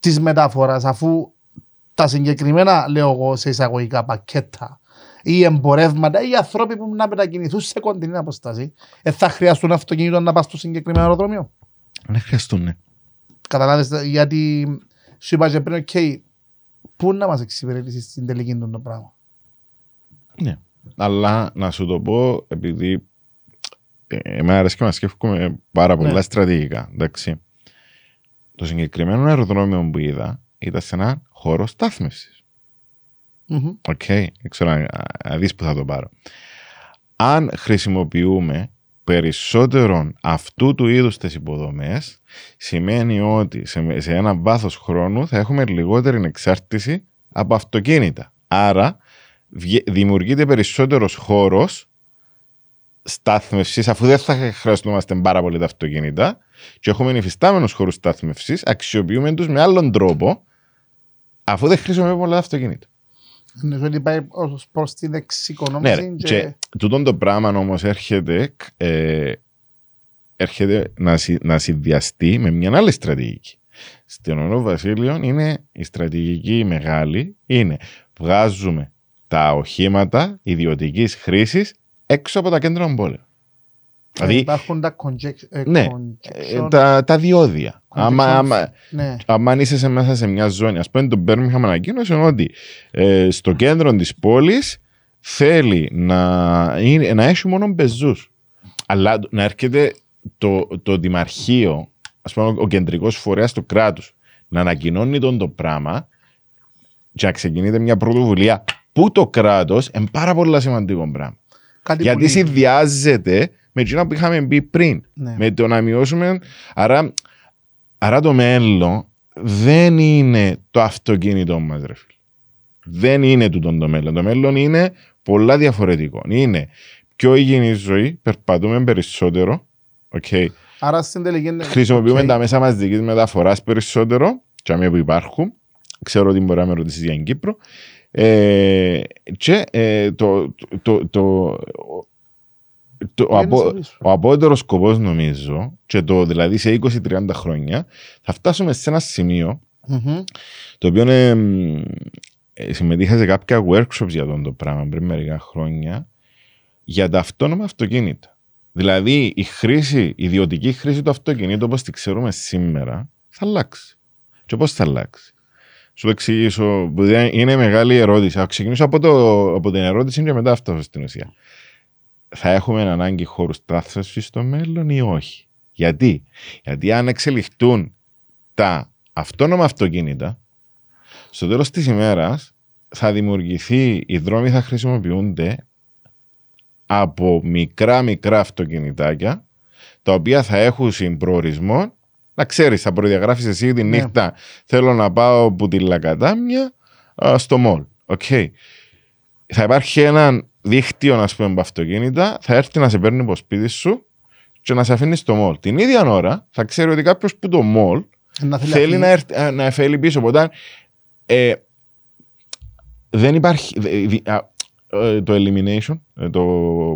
της μεταφοράς, αφού τα συγκεκριμένα, λέω εγώ, σε εισαγωγικά πακέτα ή εμπορεύματα ή οι άνθρωποι που να μετακινηθούν σε κοντινή αποστάση, ε, θα χρειαστούν αυτοκίνητο να πας στο συγκεκριμένο αεροδρόμιο; Δεν χρειαστούν, ναι. Καταλάβες, γιατί σου είπα και πριν, οκ, πού να μας εξυπηρετήσεις στην τελική του το πράγμα; ναι. Αλλά να σου το πω, επειδή ε, εμένα αρέσει και να σκέφτομαι πάρα πολλά Ναι. στρατηγικά. Εντάξει. Το συγκεκριμένο αεροδρόμιο που είδα ήταν σε ένα χώρο στάθμευσης. Μμμ. Οκ, δεν ξέρω αν αν δεις που θα το πάρω. Αν χρησιμοποιούμε περισσότερον αυτού του είδους τις υποδομές, σημαίνει ότι σε, σε ένα βάθος χρόνου θα έχουμε λιγότερη εξάρτηση από αυτοκίνητα. Άρα βγε- δημιουργείται περισσότερος χώρος στάθμευσης, αφού δεν θα χρειαζόμαστε πάρα πολύ τα αυτοκίνητα και έχουμε υφιστάμενους χώρους στάθμευσης, αξιοποιούμε τους με άλλον τρόπο, αφού δεν χρησιμοποιούμε πολλά τα αυτοκίνητα. Είναι ότι πάει ως προς την Ναι, εξοικονόμηση ρε. και... και τούτο το πράγμα όμως έρχεται, ε, έρχεται να, συ- να συνδυαστεί με μια άλλη στρατηγική. Στην Ονό Βασίλειο είναι η στρατηγική η μεγάλη, είναι βγάζουμε τα οχήματα ιδιωτικής χρήσης έξω από τα κέντρα των πόλεων. Δηλαδή, υπάρχουν τα conjec- ε, ναι, conjunction- ε, τα, τα διόδια. Άμα, conjunction- άμα, ναι. αν είσαι σε- μέσα σε μια ζώνη, ας πούμε, το Birmingham ανακοίνωσε ότι ε, στο κέντρο της πόλης θέλει να, είναι, να έχει μόνο μπεζούς. Αλλά να έρχεται το, το δημαρχείο, ας πούμε, ο κεντρικός φορέας του κράτους, να ανακοινώνει τον το πράγμα και να ξεκινείται μια πρωτοβουλία που το κράτος είναι πάρα πολύ σημαντικό πράγμα. Κάτι Γιατί που είναι- συνδυάζεται με εκείνα που είχαμε πει πριν. Ναι. Με το να μειώσουμε. Άρα, άρα το μέλλον δεν είναι το αυτοκίνητο μας, ρε φίλε. Δεν είναι τούτο το μέλλον. Το μέλλον είναι πολλά διαφορετικό. Είναι πιο υγιεινή ζωή, περπατούμε περισσότερο. Okay. Άρα στην τελική... είναι- Χρησιμοποιούμε Οκ. τα μέσα μαζικής μεταφοράς περισσότερο, και αμέσω που υπάρχουν. Ξέρω ότι μπορεί να με ρωτήσεις για την Κύπρο. Ε, και ε, το, το, το, το, ο, Είναι απο, στο πίσω. ο απότερο σκοπός, νομίζω, και το δηλαδή σε 20-30 χρόνια, θα φτάσουμε σε ένα σημείο Μμμ. το οποίο ε, μ, ε, συμμετείχα σε κάποια workshops για αυτό το πράγμα πριν μερικά χρόνια για τα αυτόνομα αυτοκίνητα. Δηλαδή η χρήση, η ιδιωτική χρήση του αυτοκινήτου όπως τη ξέρουμε σήμερα θα αλλάξει. Και πώς θα αλλάξει. Σου το εξηγήσω, που δεν- είναι μεγάλη ερώτηση. Θα ξεκινήσω από, το, από την ερώτηση και μετά αυτό στην ουσία. Θα έχουμε ανάγκη χώρου στάθμευσης στο μέλλον ή όχι; Γιατί; Γιατί αν εξελιχθούν τα αυτόνομα αυτοκίνητα, στο τέλος της ημέρας θα δημιουργηθεί, οι δρόμοι θα χρησιμοποιούνται από μικρά μικρά αυτοκινητάκια τα οποία θα έχουν συμπροορισμό να ξέρεις, θα προδιαγράφεις εσύ τη Ναι. νύχτα θέλω να πάω από τη Λακατάμια α, στο μόλ. Οκ. Θα υπάρχει ένα δίκτυο ας πούμε από αυτοκίνητα, θα έρθει να σε παίρνει από σπίτι σου και να σε αφήνει στο μόλ. Την ίδια ώρα θα ξέρει ότι κάποιος που το μόλ Να θέλει θέλει αυτή- να, έρθει, α, να φέλει πίσω. Οπότε ε, δεν υπάρχει. δε- δι- α, ε, το elimination, ε, το.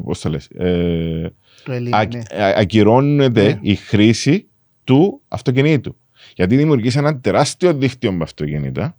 Πώς το λες, ε, Το Ελλήνι, ακ- ναι. α- ακυρώνεται Ναι. η χρήση του αυτοκινήτου. Γιατί δημιουργείς ένα τεράστιο δίκτυο με αυτοκίνητα,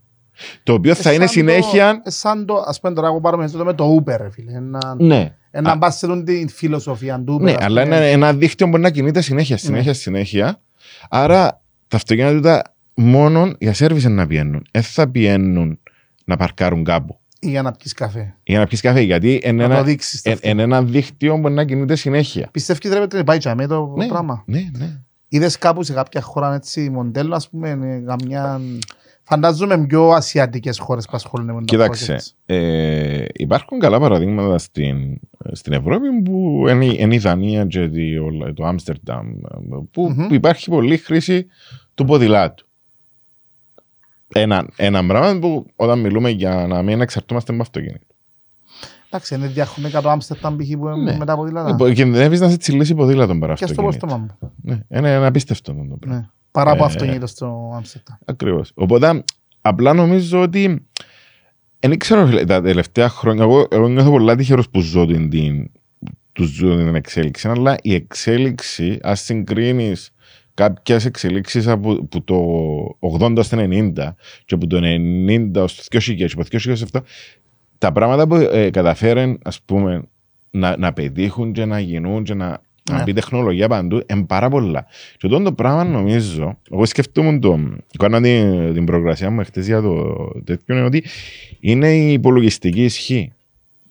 το οποίο θα Ε, είναι σαν το- συνέχεια. ε, Σαν το, ας πούμε τώρα εγώ πάρουμε το με το Uber, ρε φίλε. Ένα, Ναι, ένα Α- μπας σε την φιλοσοφία του Uber. ναι ας αλλά πούμε. είναι ένα δίκτυο που μπορεί να κινείται συνέχεια, συνέχεια, συνέχεια. Άρα τα αυτοκίνητα τούτα μόνο για σέρβις να πιένουν. Δεν θα πιένουν να παρκάρουν κάπου. Ή για να πιεις καφέ. Για να πιεις καφέ, γιατί είναι Να το ένα, δείξεις. εν- εν ένα δίκτυο που μπορεί να κινείται συνέχεια. Πιστεύεις ρε Πέτρε, πάει με το Ναι, πράγμα; ναι, ναι. Είδες κάπου σε κάποια χώρα έτσι μοντέλο, ας πούμε, ε, καμιά... Φαντάζομαι πιο ασιατικές χώρες που ασχολούνται με τα Κοίταξε, projects. ε, υπάρχουν καλά παραδείγματα στην, στην Ευρώπη που είναι, είναι η Δανία και το, το Άμστερνταμ που, Μμμ. που υπάρχει πολλή χρήση του ποδηλάτου. Ένα, ένα πράγμα που όταν μιλούμε για να μην εξαρτώμαστε από αυτοκίνητο. Εντάξει, είναι διαχρονικά το Άμστερνταμ π.χ. που είναι Ναι. με τα ποδήλατα. Λοιπόν, Κινδυνεύεις να σε τσιλήσει ποδήλατο παρά Και στο αυτοκίνητο. πόστομα μου. Ναι, είναι ένα απίστευτο αυτό το πράγμα. Ναι. Παρά από Ε, αυτοκίνητο στο Άμστερνταμ. Ακριβώς. Οπότε, απλά νομίζω ότι. Δεν ξέρω, φίλε, τα τελευταία χρόνια. Εγώ, εγώ νιώθω πολλά τυχερός που ζω την, την, του ζω την εξέλιξη. Αλλά η εξέλιξη, ας συγκρίνεις κάποιες εξελίξεις από, από το 80 στο 90 και από το 90 στο 2000 και από το 2007, τα πράγματα που ε, καταφέραν, ας πούμε, να, να πετύχουν και να γίνουν και να, να Ναι. μπει τεχνολογία παντού, είναι πάρα πολλά. Και αυτό το πράγμα νομίζω, εγώ σκεφτόμουν το, κάνω την, την προγρασία μου χτες για το τέτοιο, είναι ότι είναι η υπολογιστική ισχύ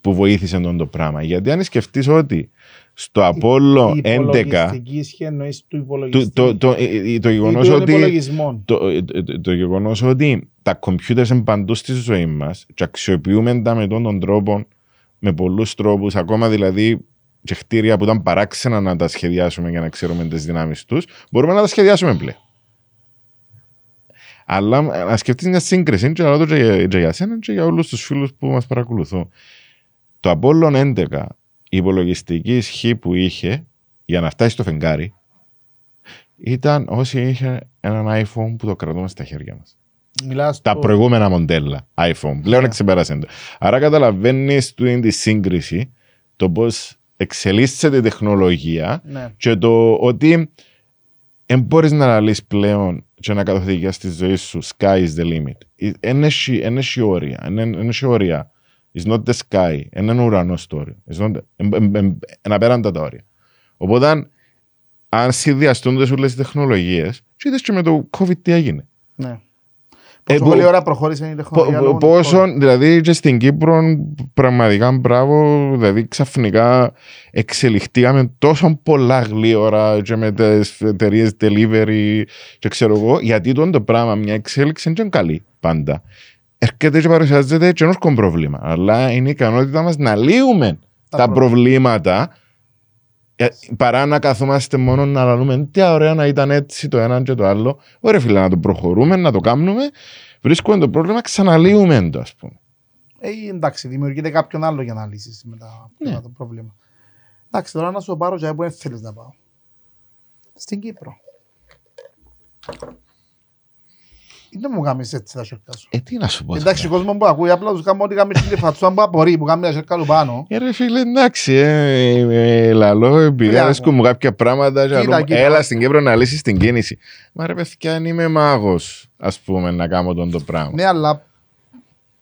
που βοήθησε τον το πράγμα. Γιατί αν σκεφτείς ότι στο Απόλλω Η 11, υπολογιστική ισχύ εννοείς του το, υπολογιστή. το, το, ε, ε, το Ή γεγονός των ότι υπολογισμών. το, ε, το, το, το γεγονός ότι τα κομπιούτερς είναι παντού στη ζωή μας και αξιοποιούμε τα με τον, τον τρόπο, με πολλούς τρόπους, ακόμα δηλαδή και κτίρια που ήταν παράξενα να τα σχεδιάσουμε για να ξέρουμε τις δυνάμεις τους, μπορούμε να τα σχεδιάσουμε πλέον. Αλλά ε, να σκεφτείς μια σύγκριση, και να το και για, και για σένα και για όλους τους φίλους που μας παρακολουθούν. Το Απόλλων 11, η υπολογιστική ισχύ που είχε για να φτάσει στο φεγγάρι, ήταν όσοι είχε έναν iPhone που το κρατούμε στα χέρια μας. Μιλάς Τα το- προηγούμενα μοντέλα iPhone. Πλέον Ναι. ξεπέρασαν το. Άρα καταλαβαίνεις του τη σύγκριση το πώς εξελίσσεται η τεχνολογία Ναι. και το ότι δεν μπορείς να αναλύσει πλέον και να καθοδηγεί στη ζωή σου sky is the limit. Δεν έχει όρια. Δεν έχει όρια. It's not the sky. Είναι ένα ουρανό το όριο. It's not- εν- εν- εν- Είναι απέραντα τα όρια. Οπότε, αν συνδυαστούν τις όλες τις τεχνολογίες, και είδες και με το COVID τι έγινε. Ναι. Πόσο που- πολλή ώρα προχώρησε η τεχνολογία. Πο- λόγω του Πόσο, COVID. δηλαδή και στην Κύπρο, πραγματικά μπράβο, δηλαδή ξαφνικά εξελιχτήκαμε τόσο πολλά γλύωρα και με τις εταιρείες delivery και ξέρω εγώ, γιατί το, το πράγμα, μια εξέλιξη δεν είναι καλή πάντα. Έρχεται και παρουσιάζεται και ενός πρόβλημα, αλλά είναι η ικανότητα μας να λύουμε τα, προ- προβλήματα ε, παρά να καθόμαστε μόνο να λαλούμε τι ωραία να ήταν έτσι το ένα και το άλλο. Ωραία φίλε να το προχωρούμε, να το κάνουμε. Βρίσκουμε το πρόβλημα, ξαναλύουμε το ας πούμε. Ε, εντάξει, δημιουργείται κάποιον άλλο για να λύσεις μετά Ναι. μετά το πρόβλημα. Εντάξει, τώρα να σου πάρω για που δεν θέλεις να πάω. Στην Κύπρο. Δεν μου κάνεις έτσι τα σέρκα σου. Ε, τι να σου πω. Εντάξει, ο τώρα. κόσμος που ακούει, απλά τους κάνουμε ό,τι κάνουμε στην φατσούα που απορεί, που κάνουμε τα σέρκα του πάνω. Ε, ρε φίλε, εντάξει, ε, ε, ε, λαλό, επειδή Φίλε, αρέσκουν μου κάποια πράγματα, και Κοίτα, λαλό, κοίτα. έλα στην Κύπρο να λύσεις την κίνηση. Μα ρε παιδιά, αν είμαι μάγος, ας πούμε, να κάνω τον το πράγμα. Ναι, αλλά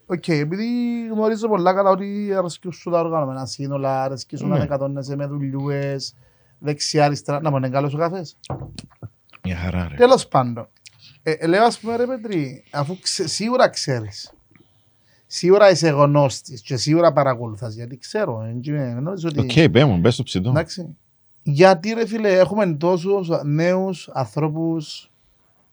Οκ, επειδή γνωρίζω πολλά καλά ότι αρέσκουν σου τα οργανωμένα σύνολα, αρέσκουν σου να Ναι. μετακατώνεσαι με δουλειούες, δεξιά, αριστερά. Να μου είναι καλός ο καφές. Μια χαρά, ρε. Τέλος πάντων. Ε, ε, λέω ας πούμε ρε Πετρή, αφού ξε, σίγουρα ξέρεις, σίγουρα είσαι γνώστης και σίγουρα παρακολουθάς, γιατί ξέρω, ε, και με- νομίζω ότι... Οκ, πέ μου, μπες στο ψητό. Εντάξει. Γιατί ρε φίλε έχουμε τόσους νέους ανθρώπους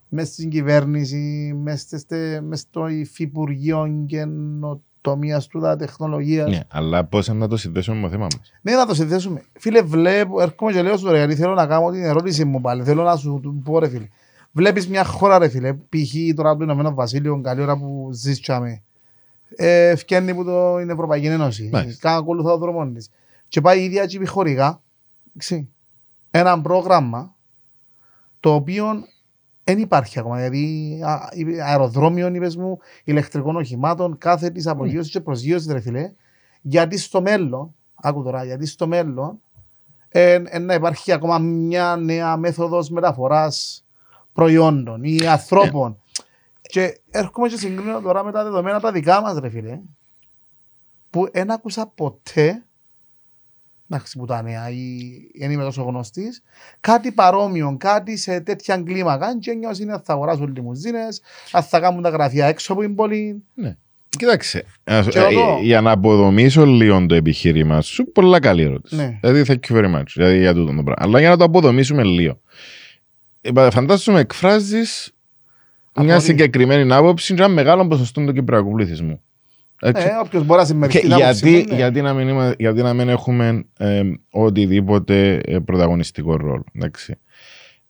μέσα στην κυβέρνηση, μέσα στε- μες στο υφυπουργείο καινοτομίας του τα τεχνολογίας. Ναι, αλλά πώς να το συνδέσουμε με το θέμα μας; Ναι, να το συνδέσουμε. Φίλε, βλέπω, έρχομαι και λέω σου ρε, γιατί θέλω να κάνω την ερώτηση μου πάλι. Θέλω να σου το πω ρε φίλε. Βλέπεις μια χώρα ρε φίλε, π.χ. τώρα το Ηνωμένο Βασίλειο, καλή ώρα που ζήσαμε. Ε, φκένει που το είναι Ευρωπαϊκή Ένωση. Μάλιστα. Κάνα ακολουθά το δρόμος της. Και πάει η ίδια και χωρικά, ξέρει, ένα πρόγραμμα το οποίο δεν υπάρχει ακόμα. Δηλαδή, α- η- αεροδρόμιο, είπες μου, ηλεκτρικών οχημάτων, κάθε της απογείωσης και προσγείωσης, ρε φίλε. Γιατί στο μέλλον, άκου τώρα, γιατί στο μέλλον ε, ε, να υπάρχει ακόμα μια νέα μέθοδος μεταφοράς προϊόντων ή ανθρώπων. Και έρχομαι και συγκρίνω τώρα με τα δεδομένα τα δικά μας, ρε φίλε, που δεν άκουσα ποτέ εντάξει που τα νέα ή δεν είμαι τόσο γνωστής, κάτι παρόμοιο, κάτι σε τέτοια κλίμακα και νιώσει είναι θα αγοράσουν λιμουζίνες, αν θα κάνουν τα γραφεία έξω από την πόλη. Ναι. Κοίταξε, ας- Και ε, εδώ- για να αποδομήσω λίγο το επιχείρημά σου, πολλά καλή ερώτηση. Ναι. Δηλαδή, thank you very much δηλαδή, για τούτο το πράγμα. Αλλά για να το αποδομήσουμε λίγο. Ε, Φαντάζομαι εκφράζεις μια Απορία. συγκεκριμένη άποψη για ένα μεγάλο ποσοστό του κυπριακού πληθυσμού. Έτσι. Ε, όποιος μπορεί να Και συμμεριστεί την άποψη γιατί, μου, ναι. γιατί, να μην είμα- γιατί να μην έχουμε ε, οτιδήποτε ε, πρωταγωνιστικό ρόλο. Εντάξει.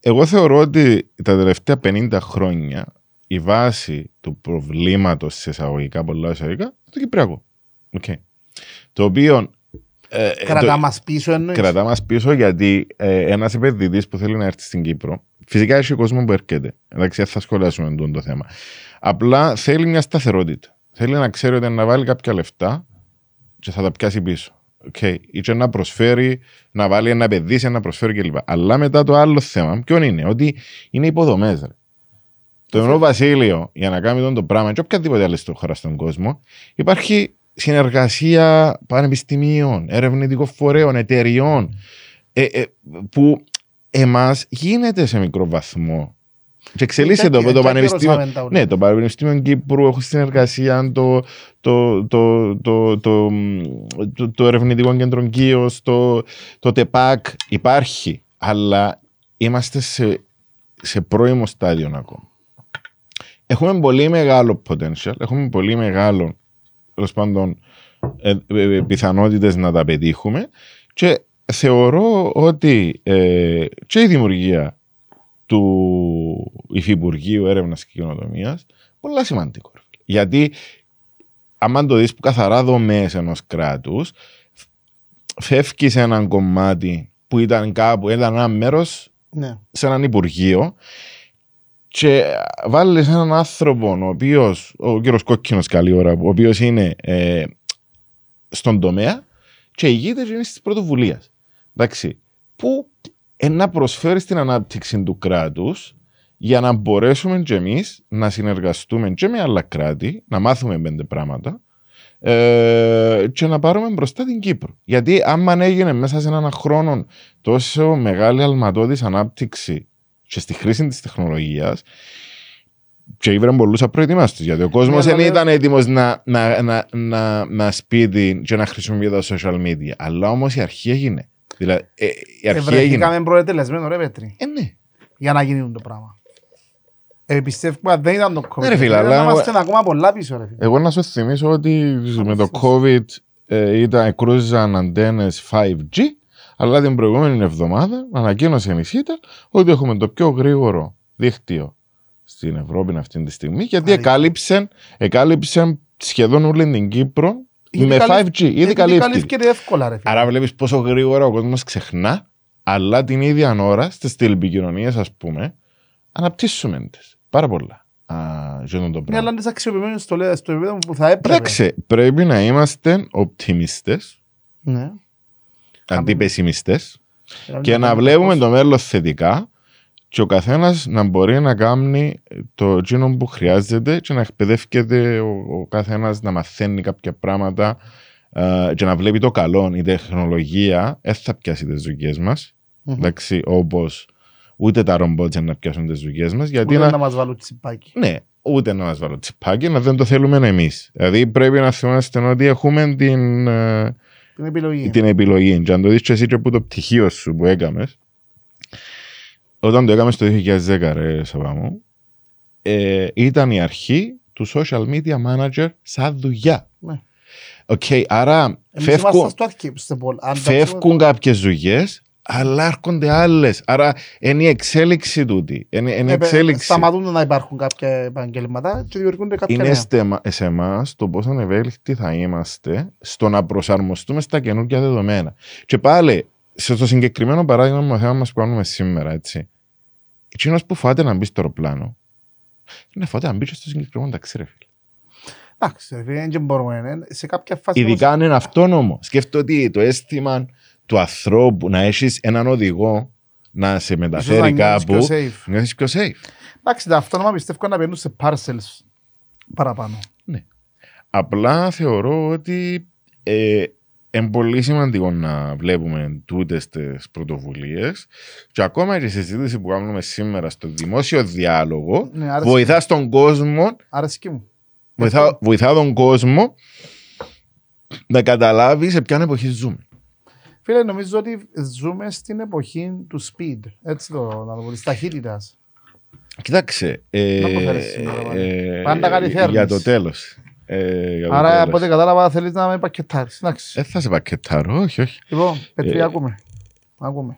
Εγώ θεωρώ ότι τα τελευταία 50 χρόνια η βάση του προβλήματος σε εισαγωγικά, πολλά εισαγωγικά, είναι το Κυπριακό. Okay. Το οποίο. ε, ε, Κρατά το- μας πίσω εννοείς; κρατά μας πίσω γιατί ε, ένας επενδυτής που θέλει να έρθει στην Κύπρο, φυσικά έχει κόσμος που έρχεται. Εντάξει, δεν θα σχολιάσουμε τον το θέμα. Απλά θέλει μια σταθερότητα. Θέλει να ξέρει ότι να βάλει κάποια λεφτά και θα τα πιάσει πίσω. Okay. Ή και να προσφέρει, να βάλει ένα επενδύσει, να προσφέρει κλπ. Αλλά μετά το άλλο θέμα, ποιο είναι, ότι είναι υποδομές. Το Ηνωμένο Βασίλειο, για να κάνει τον το πράγμα, και οποιαδήποτε άλλη στο χώρα στον κόσμο, υπάρχει συνεργασία πανεπιστημίων, ερευνητικών φορέων, εταιριών, ε, ε, που εμάς γίνεται σε μικρό βαθμό. Και εξελίσσεται Και- το, και το Πανεπιστήμιο. ακυρώσαμε τα όλα. Ναι, το Πανεπιστήμιο Κύπρου έχω συνεργασία, το, το, το, το, το, το, το Ερευνητικό Κέντρο Κίος, το, το ΤΕΠΑΚ υπάρχει, αλλά είμαστε σε, σε πρώιμο στάδιο ακόμα. Έχουμε πολύ μεγάλο potential, έχουμε πολύ μεγάλο τέλος πάντων ε, ε, πιθανότητες να τα πετύχουμε και θεωρώ ότι ε, και η δημιουργία του Υφυπουργείου Έρευνας και Κοινοτομία πολύ σημαντικό. ρε φίλε. Γιατί, άμα το δεις που καθαρά δομές ενός κράτους, φεύγει σε έναν κομμάτι που ήταν κάπου, ήταν ένα μέρος Ναι. σε έναν υπουργείο και βάλεις έναν άνθρωπο ο οποίος, ο κύριος Κόκκινος καλή ώρα, ο οποίος είναι ε, στον τομέα και ηγείται και είναι στις πρωτοβουλίες. Εντάξει, που ε, να προσφέρει στην ανάπτυξη του κράτους για να μπορέσουμε και εμείς να συνεργαστούμε και με άλλα κράτη, να μάθουμε πέντε πράγματα ε, και να πάρουμε μπροστά την Κύπρο. Γιατί άμα έγινε μέσα σε έναν χρόνο τόσο μεγάλη αλματώδης ανάπτυξη και στη χρήση της τεχνολογίας και ήβραν πολλούς απροετοιμάστους γιατί ο κόσμος Ναι, δεν αλλά- ήταν έτοιμος να, να, να, να, να σπίτι και να χρησιμοποιεί τα social media αλλά όμως η αρχή έγινε δηλαδή ε, η αρχή έγινε Ευρεθήκαμε προετελεσμένο ρε Πέτρη, ε, ναι. για να γίνει το πράγμα. Ε, πιστεύω ότι δεν ήταν το COVID. Ναι, ρε φίλε, Ήταν αλλά- να είμαστε ακόμα πολλά πίσω ρε φίλε. εγώ να σου θυμίσω ότι με το φως. COVID ε, ήταν, κρούζαν αντένες 5G, αλλά την προηγούμενη εβδομάδα ανακοίνωσε η ΣΥΤΑ ότι έχουμε το πιο γρήγορο δίκτυο στην Ευρώπη αυτή τη στιγμή, γιατί Αλήθεια. εκάλυψε, εκάλυψε σχεδόν όλη την Κύπρο Ήδη με καλύφ- 5G. Ήδη Γιατί καλύφθηκε. καλύφθηκε εύκολα ρε φίλε. Άρα βλέπεις πόσο γρήγορα ο κόσμος ξεχνά, αλλά την ίδια ώρα στις τηλεπικοινωνίες, ας πούμε, αναπτύσσουμε τις. Πάρα πολλά. Α, για τον το Ναι, πράγμα. αλλά τις αξιοποιημένες στο, λέ- στο επίπεδο που θα έπρεπε. Εντάξει, πρέπει να είμαστε οπτιμιστές, Ναι. αντί πεσημιστέ, Ε, και να βλέπουμε το μέλλον θετικά και ο καθένας να μπορεί να κάνει το εκείνο που χρειάζεται και να εκπαιδεύεται ο, ο καθένας να μαθαίνει κάποια πράγματα ε, και να βλέπει το καλό. Η τεχνολογία δεν θα πιάσει τις δουλειές μας. Μμμ. Εντάξει, όπως ούτε τα ρομπότ να πιάσουν τις δουλειές μας. Γιατί Ούτε να, να μας βάλουν τσιπάκι. ναι, ούτε να μας βάλουν τσιπάκι, να δεν το θέλουμε εμείς. Δηλαδή πρέπει να θυμάστε ότι έχουμε την, ε, Την επιλογή. την επιλογή. Και αν το δεις και εσύ και από το πτυχίο σου που έκαμες, όταν το έκαμε το 2010, ρε Σαββάμου, ε, ήταν η αρχή του social media manager σαν δουλειά. Ναι. Οκ, άρα Εμείς φεύγουν, ήμασταν στο αρχή, στο πόλ. Αν τα φεύγουν κάποιες δουλειές, αλλά έρχονται άλλες. Άρα είναι η εξέλιξη τούτη. Είναι, είναι η Ε, εξέλιξη. Σταματούν να υπάρχουν κάποια επαγγελματά και δημιουργούνται κάποια Είναι νέα. στεμα- σε εμάς το πόσο ευέλικτοι θα είμαστε στο να προσαρμοστούμε στα καινούργια δεδομένα. Και πάλι, σε το συγκεκριμένο παράδειγμα με το θέμα μας που κάνουμε σήμερα, έτσι. Εκείνος που φάτε να μπει στο αεροπλάνο, είναι φάτε να μπει και στο συγκεκριμένο ταξί, ρε φίλε. Εντάξει, ρε φίλε, δεν μπορούμε. ε, Σε κάποια φάση... Ειδικά αν είναι αυτόνομο. Σκέφτομαι ότι το αίσθημα του ανθρώπου να έχεις έναν οδηγό να σε ίσως να μεταφέρει νιώθεις πιο κάπου, safe. νιώθεις πιο safe. Εντάξει, τα αυτόνομα πιστεύω να μπαίνουν σε parcels παραπάνω. Απλά θεωρώ ότι ε, είναι πολύ σημαντικό να βλέπουμε τούτες τις πρωτοβουλίες και ακόμα και η συζήτηση που κάνουμε σήμερα στο δημόσιο διάλογο Ναι, άρεσε, βοηθά στον κόσμο, άρεσε μου. βοηθά, βοηθά τον κόσμο να καταλάβει σε ποια εποχή ζούμε. Φίλε, νομίζω ότι ζούμε στην εποχή του speed. Έτσι το να το πω, της ταχύτητας. Κοίταξε. Ε, Να το φέρεις σήμερα, πάλι. ε, Πάντα κάτι για φέρνεις. το τέλος. Ε, για το Άρα, τέλος. από ό,τι κατάλαβα, θέλεις να με πακετάρεις. Εντάξει. Δεν θα σε πακετάρω, όχι, όχι. Λοιπόν, Πετρή, Ε. ακούμε. Ακούμε.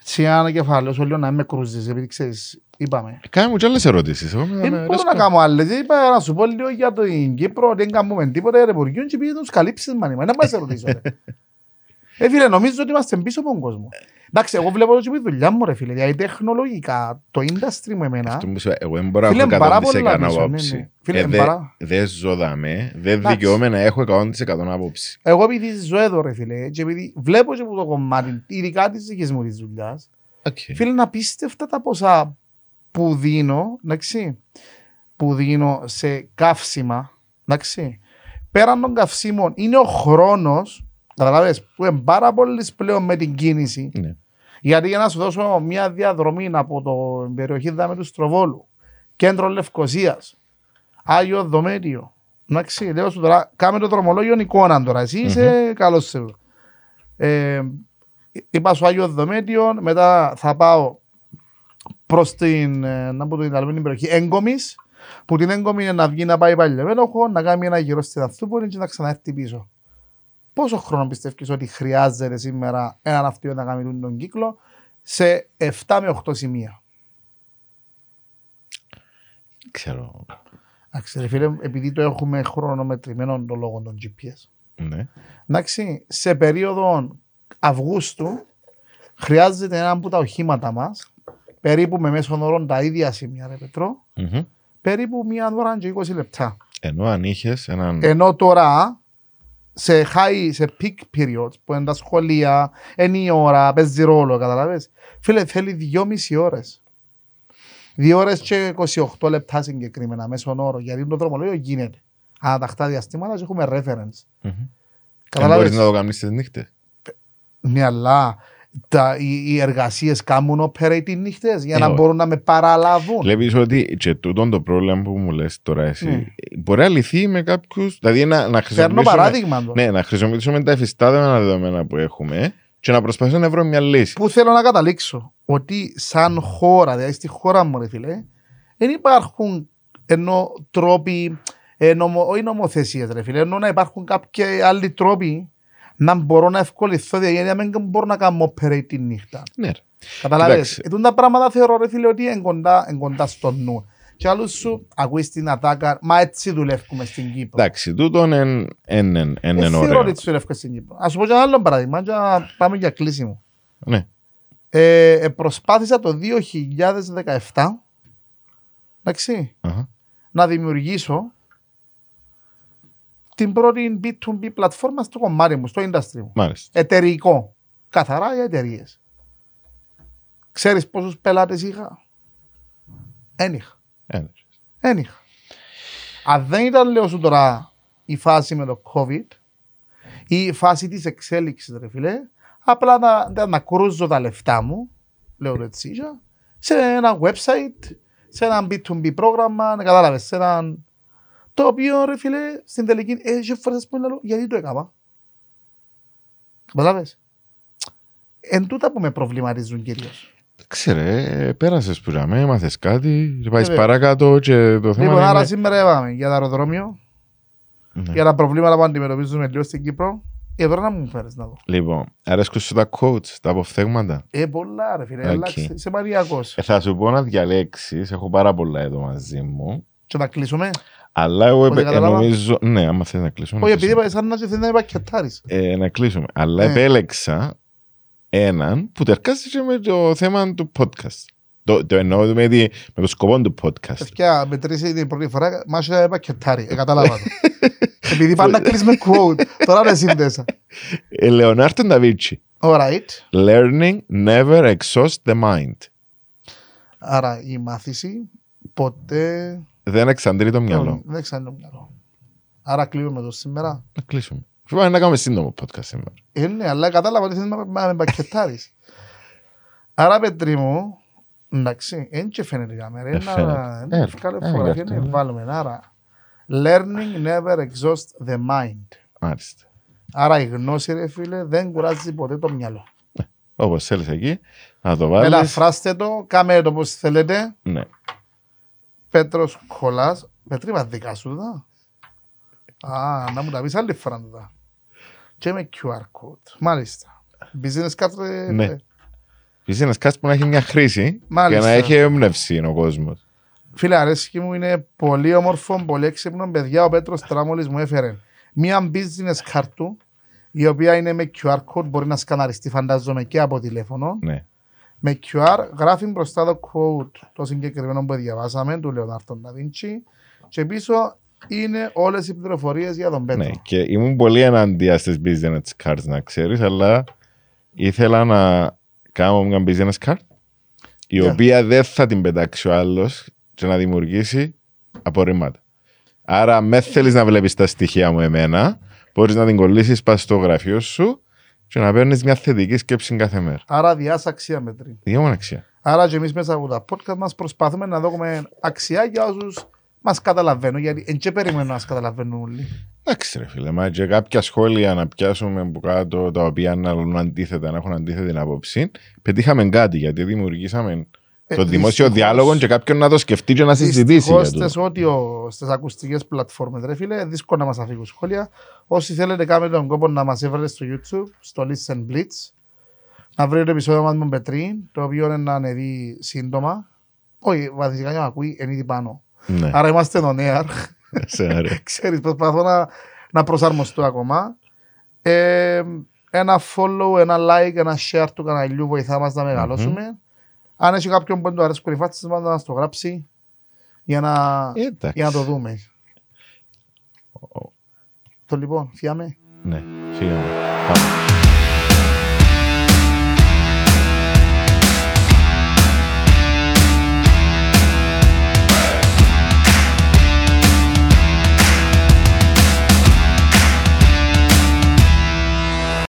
Έτσι, ένα κεφάλαιος, σου λέω να με κρούζεις, επειδή ξέρεις, είπαμε. Κάνε μου και άλλες ερωτήσεις. Δεν μπορώ να κάνω άλλες. Είπα να σου πω λίγο για την Κύπρο, ότι δεν κάνουμε τίποτα για ρεπουργιούν και πήγε τους καλύψεις, μανί. Μα δεν μας ερωτήσω. ρε. Ε, φίλε, νομίζω ότι είμαστε πίσω από τον κόσμο. Εντάξει, εγώ βλέπω και τη δουλειά μου, ρε φίλε. Δηλαδή, τεχνολογικά, το industry μου εμένα, Αυτό που σου είπα, Εγώ δεν μπορώ να Φίλε, έχω πάρα 100% πολλά πίσω, ναι, άποψη. ναι. Φίλε, Ε, δε- παρά- Δεν ζω δαμέ, δεν Εντάξει. δικαιούμαι να έχω 100% άποψη. εγώ επειδή ζω εδώ, ρε φίλε, και επειδή βλέπω και από το κομμάτι, ειδικά της δικής μου της δουλειάς, Οκ. Φίλε, είναι απίστευτα τα ποσά που δίνω, εντάξει, που δίνω σε καύσιμα, εντάξει. Πέραν των καυσίμων είναι ο χρόνος, κατάλαβες, που είναι πάρα πολύ πλέον με την κίνηση. Ναι. Γιατί για να σου δώσω μια διαδρομή από το την περιοχή δαμέ του Στροβόλου, κέντρο Λευκοσίας, Άγιο Δομέτιο. Εντάξει, λέω σου τώρα, κάμε το δρομολόγιο εικόνα τώρα. Εσύ είσαι καλός σε αυτό. Ε, είπα στο Άγιο Δομέτιο, μετά θα πάω προς την, ε, να πω την άλλη περιοχή, Έγκομης, που την Έγκομη είναι να βγει να πάει πάλι Λεβέλοχο, να κάνει ένα γύρο στην Αθούπολη και να ξαναέρθει πίσω. Πόσο χρόνο πιστεύεις ότι χρειάζεται σήμερα ένα ναυτίο να κάνει τον κύκλο σε 7 με 8 σημεία; Ξέρω. Εντάξει, ρε φίλε, επειδή το έχουμε χρονομετρημένο το λόγο των GPS. Ναι. Εντάξει, σε περίοδο Αυγούστου χρειάζεται ένα από τα οχήματα μας, περίπου με μέσον όρο τα ίδια σημεία, ρε Πετρό, Μμμ. περίπου μία ώρα και 20 λεπτά. Ενώ αν είχες έναν. Ενώ τώρα σε high, σε peak periods που είναι τα σχολεία, είναι η ώρα, παίζει ρόλο, καταλαβες. Φίλε, θέλει δυόμιση ώρες. Δύο ώρες και 28 λεπτά συγκεκριμένα, μέσον όρο, γιατί το δρομολόγιο γίνεται. Αναταχτά διαστήματα και έχουμε reference. Μμμ. Δεν Καταλάβες. μπορείς να το κάνεις τις νύχτες. Ναι, αλλά τα, οι, οι εργασίες κάνουν operating νύχτες για Ε, να όχι. μπορούν να με παραλάβουν. Βλέπεις ότι και τούτο το πρόβλημα που μου λες τώρα εσύ Ναι. μπορεί να λυθεί με κάποιους, δηλαδή να, να Φέρνω χρησιμοποιήσουμε, παράδειγμα τώρα. ναι, να χρησιμοποιήσουμε τα εφιστάδενα δεδομένα που έχουμε και να προσπαθήσουμε να βρούμε μια λύση. Πού θέλω να καταλήξω. Ότι σαν χώρα, δηλαδή στη χώρα μου, ρε φίλε, δεν υπάρχουν ενώ τρόποι ε, νομο, όχι νομοθεσίες ρε φίλε, ενώ να υπάρχουν κάποιοι άλλοι τρόποι να μπορώ να ευκολυθώ, δηλαδή να μην μπορώ να κάνω operate τη νύχτα. Ναι, ρε. Καταλάβες. Κοιτάξτε. Ε, τούτα τα πράγματα θεωρώ ρε φίλε ότι είναι κοντά, είναι κοντά στο νου. Και άλλους σου ακούεις την ατάκα, μα έτσι δουλεύουμε στην Κύπρο. Εντάξει, τούτον εν, εν, εν, εν, Δεν εν θεωρώ ωραίο. ότι έτσι δουλεύουμε στην Κύπρο. Ας σου πω και ένα άλλο παράδειγμα, και να πάμε για κλείσιμο. Ναι. Ε, ε, προσπάθησα το 2017 εντάξει, Αχα. να δημιουργήσω την πρώτη B2B πλατφόρμα στο κομμάτι μου, στο industry μου. Μάλιστα. Εταιρικό. Καθαρά για εταιρείες. Ξέρεις πόσους πελάτες είχα; Εν είχα. Ένα. Εν είχα. Αν δεν ήταν, λέω σου τώρα, η φάση με το COVID ή η φάση της εξέλιξης, ρε φίλε, απλά να, να, να κρούζω τα λεφτά μου, λέω το έτσι, ίσα, σε ένα website, σε ένα B2B πρόγραμμα, να κατάλαβες, σε ένα... Το οποίο, ρε φίλε, στην τελική, έχει φορές που λέω, γιατί το έκανα. Καταλάβες; Εν τούτα που με προβληματίζουν κυρίως. Ξέρε, πέρασες που ζαμε, έμαθες κάτι, και πάεις Βέβαια. παρακάτω και το θέμα Λοιπόν, άρα είναι... σήμερα είπαμε για το αεροδρόμιο, Ναι. για τα προβλήματα που αντιμετωπίζουμε λίγο στην Κύπρο. Ε, τώρα να μου φέρεις να δω. Λοιπόν, αρέσκουν σου τα quotes, τα αποφθέγματα; Ε, πολλά ρε φίλε, Οκ. αλλάξε, είσαι μανιακός. Ε, θα σου πω να διαλέξεις, έχω πάρα πολλά εδώ μαζί μου. Και να κλείσουμε; Αλλά εγώ Ότι επε- κατάλαβα. νομίζω... Ναι, άμα θες να κλείσουμε. να Όχι, επειδή κλείσουμε. είπα σαν να και θέλει να υπακετάρεις. Ε, να κλείσουμε. Αλλά Ναι. επέλεξα έναν που τερκάστηκε με το θέμα του podcast. Το, το εννοώ με, τη- με το σκοπό του podcast. Παιδιά, μετρήσει την πρώτη φορά, μάχε να υπακετάρει. Ε, κατάλαβα το. Επειδή πάντα κλείς με quote. Τώρα δεν σύνδεσα. Ε, Λεωνάρτο Νταβίτσι. Alright. Learning never exhausts the mind. Άρα η μάθηση ποτέ Δεν εξαντλεί το μυαλό. δεν ξέρει το μυαλό. Άρα κλείνουμε το σήμερα. Να κλείσουμε. Πάμε να κάνουμε σύντομο podcast σήμερα. Ε, ναι, αλλά κατάλαβα ότι θέλεις να να με πακετάρεις. Άρα, Πετρί μου, εντάξει, δεν και φαίνεται η κάμερα. Ε, Είναι φαίνεται. να Ε, βγάλω ε, φωτογραφία γι' αυτό, να ναι. βάλουμε. Άρα, learning never exhausts the mind. Μάλιστα. Άρα η γνώση, ρε φίλε, δεν κουράζει ποτέ το μυαλό. Όπως θέλεις εκεί, να το βάλεις. Μεταφράστε το, κάμε το όπως θέλετε. Ναι. Πέτρος Κολάς. Πετρί, μα δικά σου δα. Α, να μου τα πεις άλλη φορά δα. Και με QR code. Μάλιστα. Business card, ρε. Ναι. ε, Επίση, ένα κάτι που να έχει μια χρήση Μάλιστα. για να έχει έμπνευση ο κόσμος. Φίλε, αρέσκει μου, είναι πολύ όμορφο, πολύ έξυπνο. Παιδιά, ο Πέτρος Τράμολης μου έφερε μία business κάρτου, η οποία είναι με QR code, μπορεί να σκαναριστεί φαντάζομαι και από τηλέφωνο. Ναι. Με QR γράφει μπροστά το quote, το συγκεκριμένο που διαβάσαμε, του Λεωνάρτον Νταβίντσι, και πίσω είναι όλες οι πληροφορίες για τον Πέτρο. ναι. Και ήμουν πολύ εναντία στις business cards, να ξέρεις, αλλά ήθελα να κάνω μια business card η Ναι. οποία δεν θα την πετάξει ο άλλος και να δημιουργήσει απορρίμματα. Άρα, μες θέλεις να βλέπεις τα στοιχεία μου εμένα, μπορείς να την κολλήσεις πας στο γραφείο σου και να παίρνεις μια θετική σκέψη κάθε μέρα. Άρα διάσα αξία μετρή. Δυο μου αξία. Άρα και εμείς μέσα από τα podcast μας προσπαθούμε να δούμε αξιά για όσους μας καταλαβαίνουν, γιατί δεν και περιμένουν να μας καταλαβαίνουν όλοι. Εντάξει, ρε φίλε, μα και κάποια σχόλια να πιάσουμε από κάτω τα οποία να είναι αντίθετα, να έχουν αντίθετη άποψη. Πετύχαμε κάτι γιατί δημιουργήσαμε Ε, το δημόσιο δυστυχώς- διάλογο και κάποιον να το σκεφτεί και να συζητήσει. Δυστυχώς Για στις το. audio, στις ακουστικές πλατφόρμες ρε φίλε, δύσκολο να μας αφήγουν σχόλια. Όσοι θέλετε κάνετε τον κόπο να μας έβρετε στο YouTube, στο Listen Blitz, να βρείτε το επεισόδιο μας με τον Πετρίν, το οποίο είναι να ανεβεί σύντομα. Όχι, βασικά για να ακούει, είναι ήδη πάνω. Ναι, Άρα είμαστε on air. σε αρέσει. Ξέρεις, προσπαθώ να, να προσαρμοστώ ακόμα. Ε, ένα follow, ένα like, ένα share του καναλιού βοηθά μας να μεγαλώσουμε. Αν έχει κάποιον που δεν του αρέσκουν οι φάτσες μας, να μας το γράψει για να, Εντάξει. για να το δούμε. Το λοιπόν, φιάμε. Ναι, φύγαμε. Πάμε.